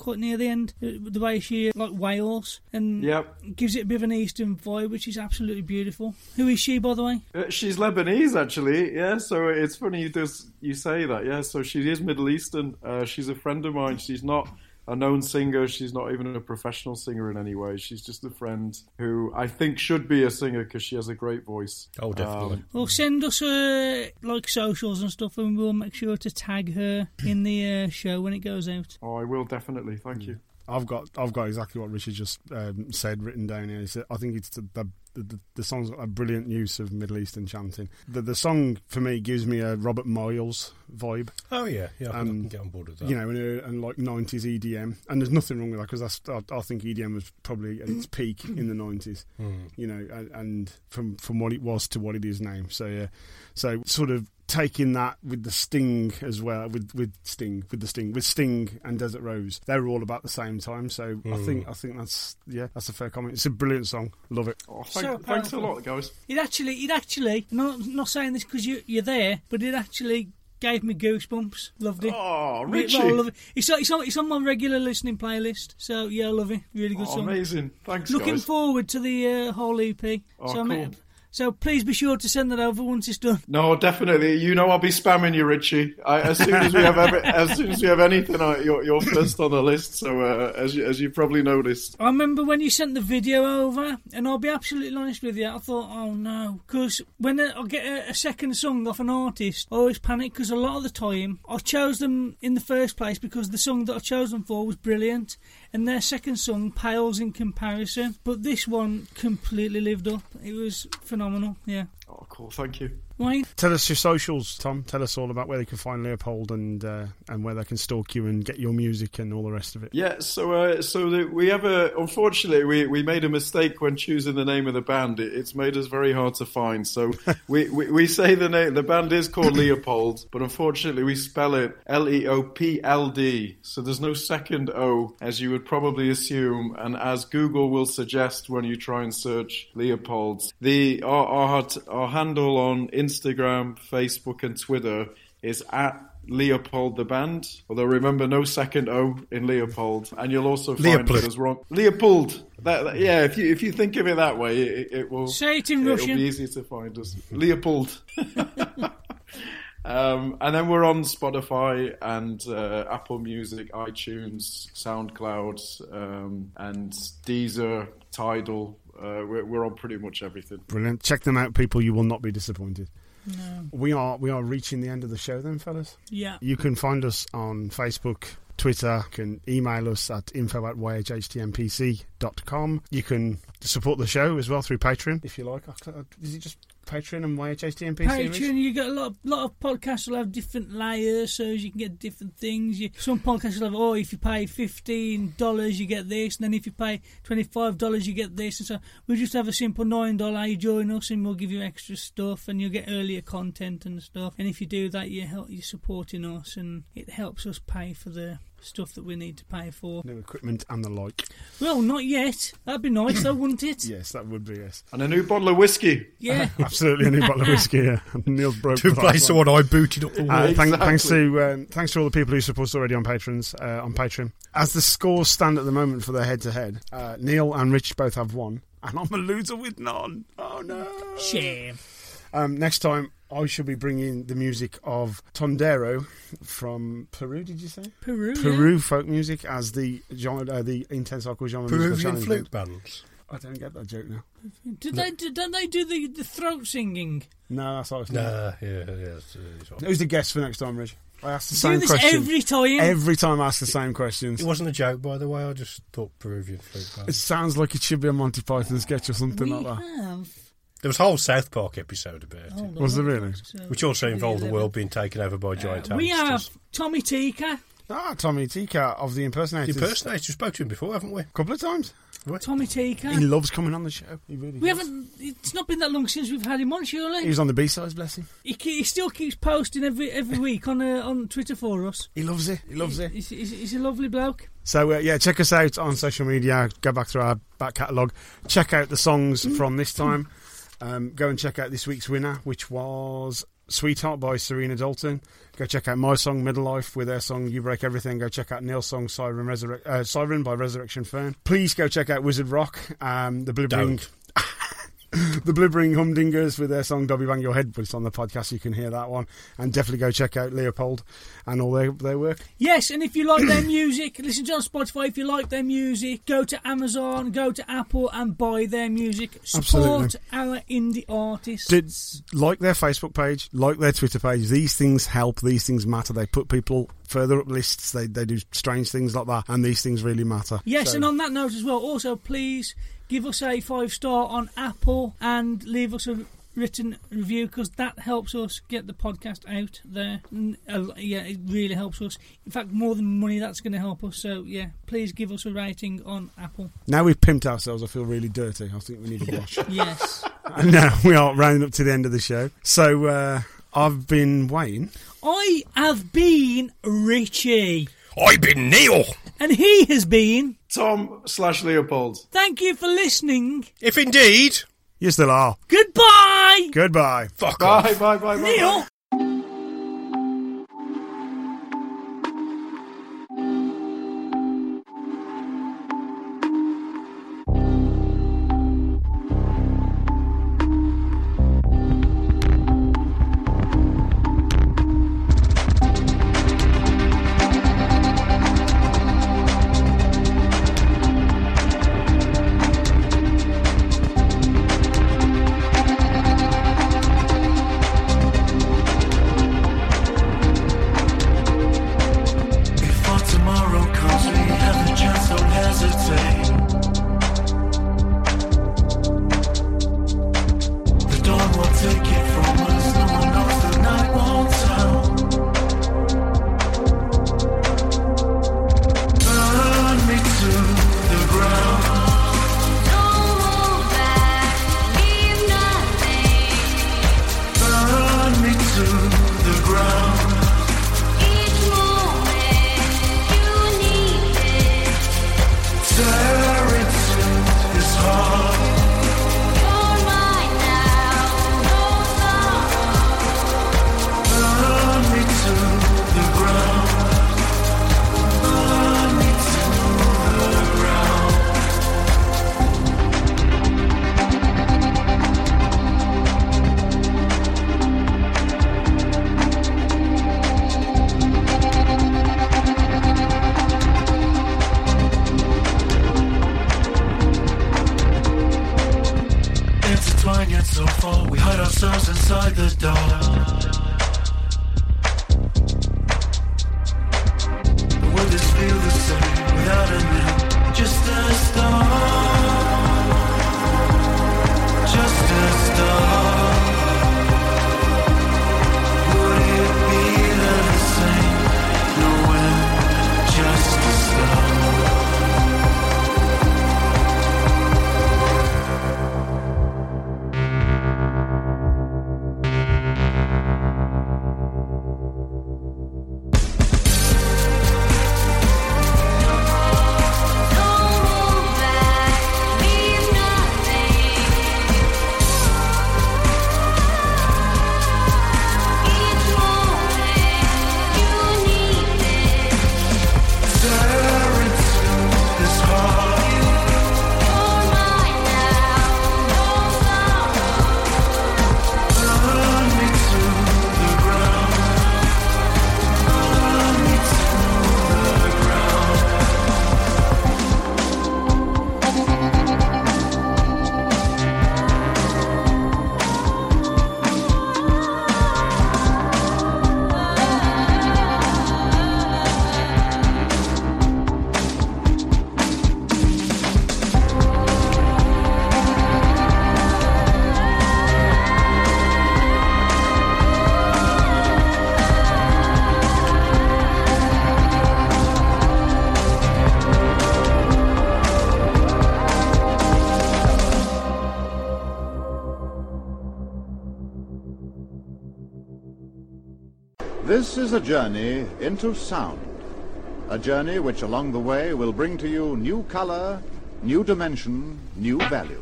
quite near the end, uh, the way she like wails and Yep. gives it a bit of an eastern vibe, which is absolutely beautiful. Who is she, by the way? Uh, She's Lebanese, actually. Yeah, so it's funny you does you say that. Yeah, so she is Middle Eastern. Uh, she's a friend of mine. She's not a known singer. She's not even a professional singer in any way. She's just a friend who I think should be a singer because she has a great voice. Oh, definitely. Um, Well, send us uh, like socials and stuff, and we'll make sure to tag her in the uh, show when it goes out. oh, I will definitely. Thank Mm. you. I've got I've got exactly what Richard just um, said written down here. It's- I think it's the the, the, the song's got a brilliant use of Middle Eastern chanting. The the song for me gives me a Robert Miles vibe. Oh yeah, yeah, I, can- I Um, can get on board with that. You know, and, uh, and like nineties EDM, and there's nothing wrong with that because I, I think EDM was probably at its [CLEARS THROAT] peak in the nineties. Mm. You know, and, and from from what it was to what it is now. So yeah, so sort of taking that with the Sting as well, with with Sting, with the Sting, with Sting and Desert Rose, they were all about the same time. So I Mm. think I think that's yeah, that's a fair comment. It's a brilliant song, love it. Oh, thank, So thanks a lot, guys. It actually, it actually, not not saying this because you you're there, but it actually gave me goosebumps. Loved it. Oh, Ritchie. well, love it. It's, on- it's, on, it's on my regular listening playlist, so yeah, I love it. Really good Oh, song. amazing. Thanks, Looking guys. forward to the uh, whole EP. Oh, so, I'm- cool. So please be sure to send that over once it's done. No, definitely. You know I'll be spamming you, Ritchie. I, as soon as we have every, [LAUGHS] as soon as we have anything, I, you're, you're first on the list. So uh, as you, as you probably noticed, I remember when you sent the video over, and I'll be absolutely honest with you. I thought, oh no, because when I get a, a second song off an artist, I always panic because a lot of the time I chose them in the first place because the song that I chose them for was brilliant, and their second song pales in comparison. But this one completely lived up. It was phenomenal. Yeah. Oh, cool. Thank you. Wayne, Tell us your socials, Tom. Tell us all about where they can find Leopld and uh, and where they can stalk you and get your music and all the rest of it. Yeah, so uh, so the, we have a unfortunately we, we made a mistake when choosing the name of the band. It, it's made us very hard to find. So [LAUGHS] we, we, we say the name the band is called Leopold, but unfortunately we spell it L E O P L D. So there's no second O as you would probably assume, and as Google will suggest when you try and search Leopold. The our our, our handle on Instagram, Facebook, and Twitter is at Leopld the band. Although remember, no second O in Leopld, and you'll also find Leopold. it as wrong. Leopold. That, that- yeah, if you if you think of it that way, it, it will Say it in it'll be easy to find us. Leopold. [LAUGHS] Um, and then we're on Spotify and uh, Apple Music, iTunes, SoundCloud, um, and Deezer, Tidal. Uh, we're, we're on pretty much everything. Brilliant. Check them out, people. You will not be disappointed. We are we are reaching the end of the show, then, fellas. yeah. You can find us on Facebook, Twitter. You can email us at info at yhhtmpc.com. You can support the show as well through Patreon, if you like. Is it just Patreon and? Rich? Patreon, you get a lot of, lot of podcasts will have different layers, so you can get different things. You, some podcasts will have, oh, if you pay fifteen dollars, you get this, and then if you pay twenty five dollars, you get this, and so we just have a simple nine dollar. You join us, and we'll give you extra stuff, and you'll get earlier content and stuff. And if you do that, you help, you're supporting us, and it helps us pay for the stuff that we need to pay for. New equipment and the like. Well, not yet. That'd be nice, though, wouldn't it? [LAUGHS] Yes, that would be yes. And a new bottle of whiskey. Yeah. [LAUGHS] Absolutely, a new bottle of whiskey. Yeah. [LAUGHS] Neil broke To the last replace the one. one I booted up the wall. Uh, thank, thanks to um, thanks to all the people who support us already on patrons uh, on Patreon. As the scores stand at the moment for their head to head, Neil and Rich both have one, and I'm a loser with none. Oh no! Shame. Um, next time, I shall be bringing the music of Tondero from Peru. Did you say Peru. yeah. Peru folk music as the genre, uh, the intense hardcore genre Peruvian flute bands. I don't get that joke now. Did they? Did, don't they do the, the throat singing? No, that's what I was Nah, yeah, yeah. It's, it's Who's the guest for next time, Rich? I asked the Do same this question every time. Every time I ask the same questions. It wasn't a joke, by the way. I just thought Peruvian flute It sounds like it should be a Monty Python sketch or something we like that. have. There was a whole South Park episode about it, Hold Was on, there really? which also involved the world being taken over by giant hamsters. We have. Tommy Tika. Ah, Tommy Tika of the The impersonators. impersonators, we spoke to him before, haven't we? A couple of times. What? Tommy Tika. He loves coming on the show. He really we does. haven't. It's not been that long since we've had him on, surely. He was on the B sides, bless him. He, he still keeps posting every every week on uh, on Twitter for us. He loves it. He loves it. He's, he's, he's a lovely bloke. So uh, yeah, check us out on social media. Go back through our back catalogue. Check out the songs from this time. Um, go and check out this week's winner, which was "Sweetheart" by Serena Dalton. Go check out my song "Middle Life" with their song "You Break Everything." Go check out Neil's song "Siren, Resurre- uh, Siren" by Resurrection Fern. Please go check out Wizard Rock, um, the Blibbering. The Blibbering Humdingers with their song "Dobby Bang Your Head," but it's on the podcast. You can hear that one, and definitely go check out Leopld and all their their work. Yes, and if you like their music, listen to it on Spotify. If you like their music, go to Amazon, go to Apple, and buy their music. Support Absolutely. our indie artists. Did, like their Facebook page, like their Twitter page. These things help. These things matter. They put people further up lists. They they do strange things like that, and these things really matter. Yes, So- and on that note as well, also please give us a five star on Apple and leave us a written review because that helps us get the podcast out there. Yeah, it really helps us. In fact, more than money, that's going to help us. So yeah, please give us a rating on Apple. now we've pimped ourselves. I feel really dirty. I think we need a [LAUGHS] wash. Yes, [LAUGHS] and now we are rounding up to the end of the show. So uh, I've been Wayne. I have been Ritchie, I've been Neil. and he has been. Tom slash Leopld. Thank you for listening. If indeed, You still are. Goodbye, Goodbye. fuck off. Bye, bye, bye, bye. Neil. Before is a journey into sound. A journey which along the way will bring to you new color, new dimension, new values,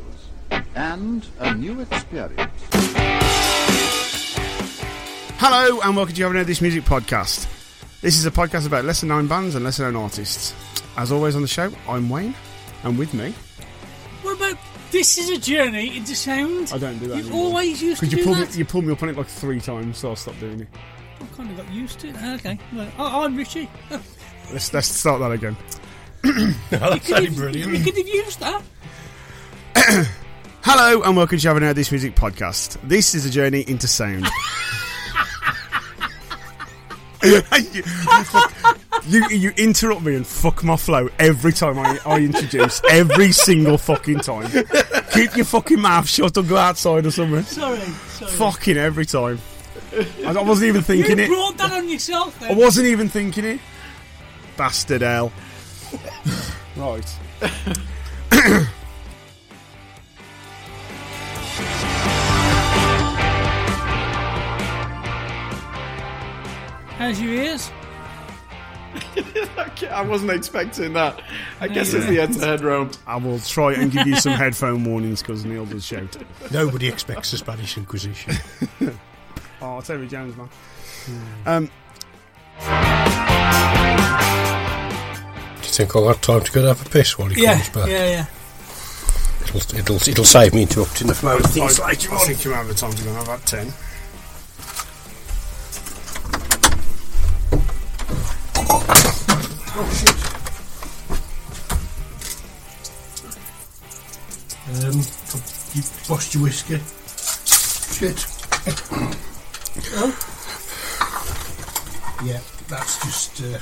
and a new experience. Hello, and welcome to You Haven't Heard This Music podcast. This is a podcast about lesser known bands and lesser known artists. As always on the show, I'm Wayne, and with me, What about this is a journey into sound? I don't do that You anymore. always used to Because you do pulled that. me, you pulled me up on it like three times, so I'll stop doing it. I kind of got used to it. Ah, okay, well, I, oh, oh, I'm Ritchie. [LAUGHS] Let's let's start that again. [LAUGHS] That's You only could have used that. [COUGHS] Hello, and welcome to You Haven't Heard This Music podcast. This is a journey into sound. you, you fuck- you, you interrupt me and fuck my flow every time I, I introduce. Every single fucking time. Keep your fucking mouth shut or go outside or something. Sorry, sorry. Fucking every time. I, I wasn't even thinking it. you it. brought that on yourself I wasn't even thinking it. Bastard hell. [LAUGHS] right. [COUGHS] How's your ears? [LAUGHS] I wasn't expecting that. I guess Yeah. it's the head to head round. I will try and give you some headphone warnings because Neil does shout. Nobody expects the Spanish Inquisition. [LAUGHS] Oh, Terry Jones, man. Um, Do you think I'll have time to go and have a piss while he Yeah, comes back? yeah, yeah. It'll, it'll, it'll save me interrupting the flow of things I, later I on. think you have the time to go and have about 10. Oh, shit. Um, you washed your whiskey. Shit. Oh. Yeah, that's just. Uh,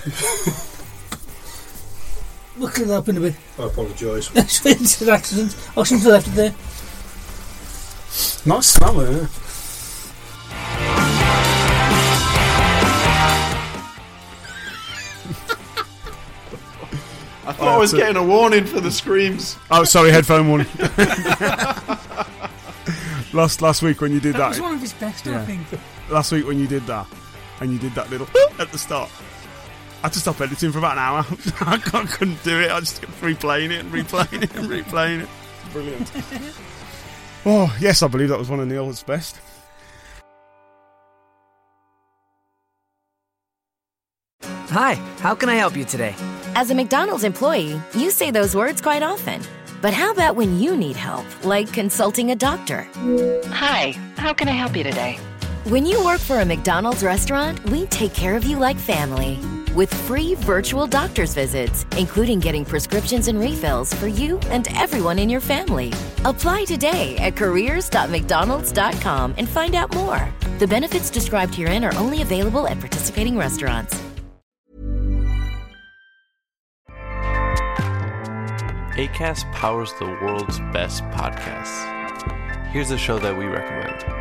[LAUGHS] Look it up in a bit. I apologise. [LAUGHS] it's an accident. I shouldn't have left it there. Nice smell, isn't? [LAUGHS] I thought I was so- getting a warning for the screams. Oh, sorry, headphone warning. last last week when you did That that, was one of his best, I think. Last week when you did that, and you did that little [LAUGHS] at the start, I had to stop editing for about an hour. [LAUGHS] I couldn't do it. I just kept replaying it and replaying it and replaying it. Brilliant. [LAUGHS] oh yes, I believe that was one of Neil's best. Hi, how can I help you today? As a McDonald's employee, you say those words quite often. But how about when you need help, like consulting a doctor? Hi, how can I help you today? When you work for a McDonald's restaurant, we take care of you like family. With free virtual doctor's visits, including getting prescriptions and refills for you and everyone in your family. Apply today at careers.mcdonalds.com and find out more. The benefits described herein are only available at participating restaurants. ACAST powers the world's best podcasts. Here's a show that we recommend.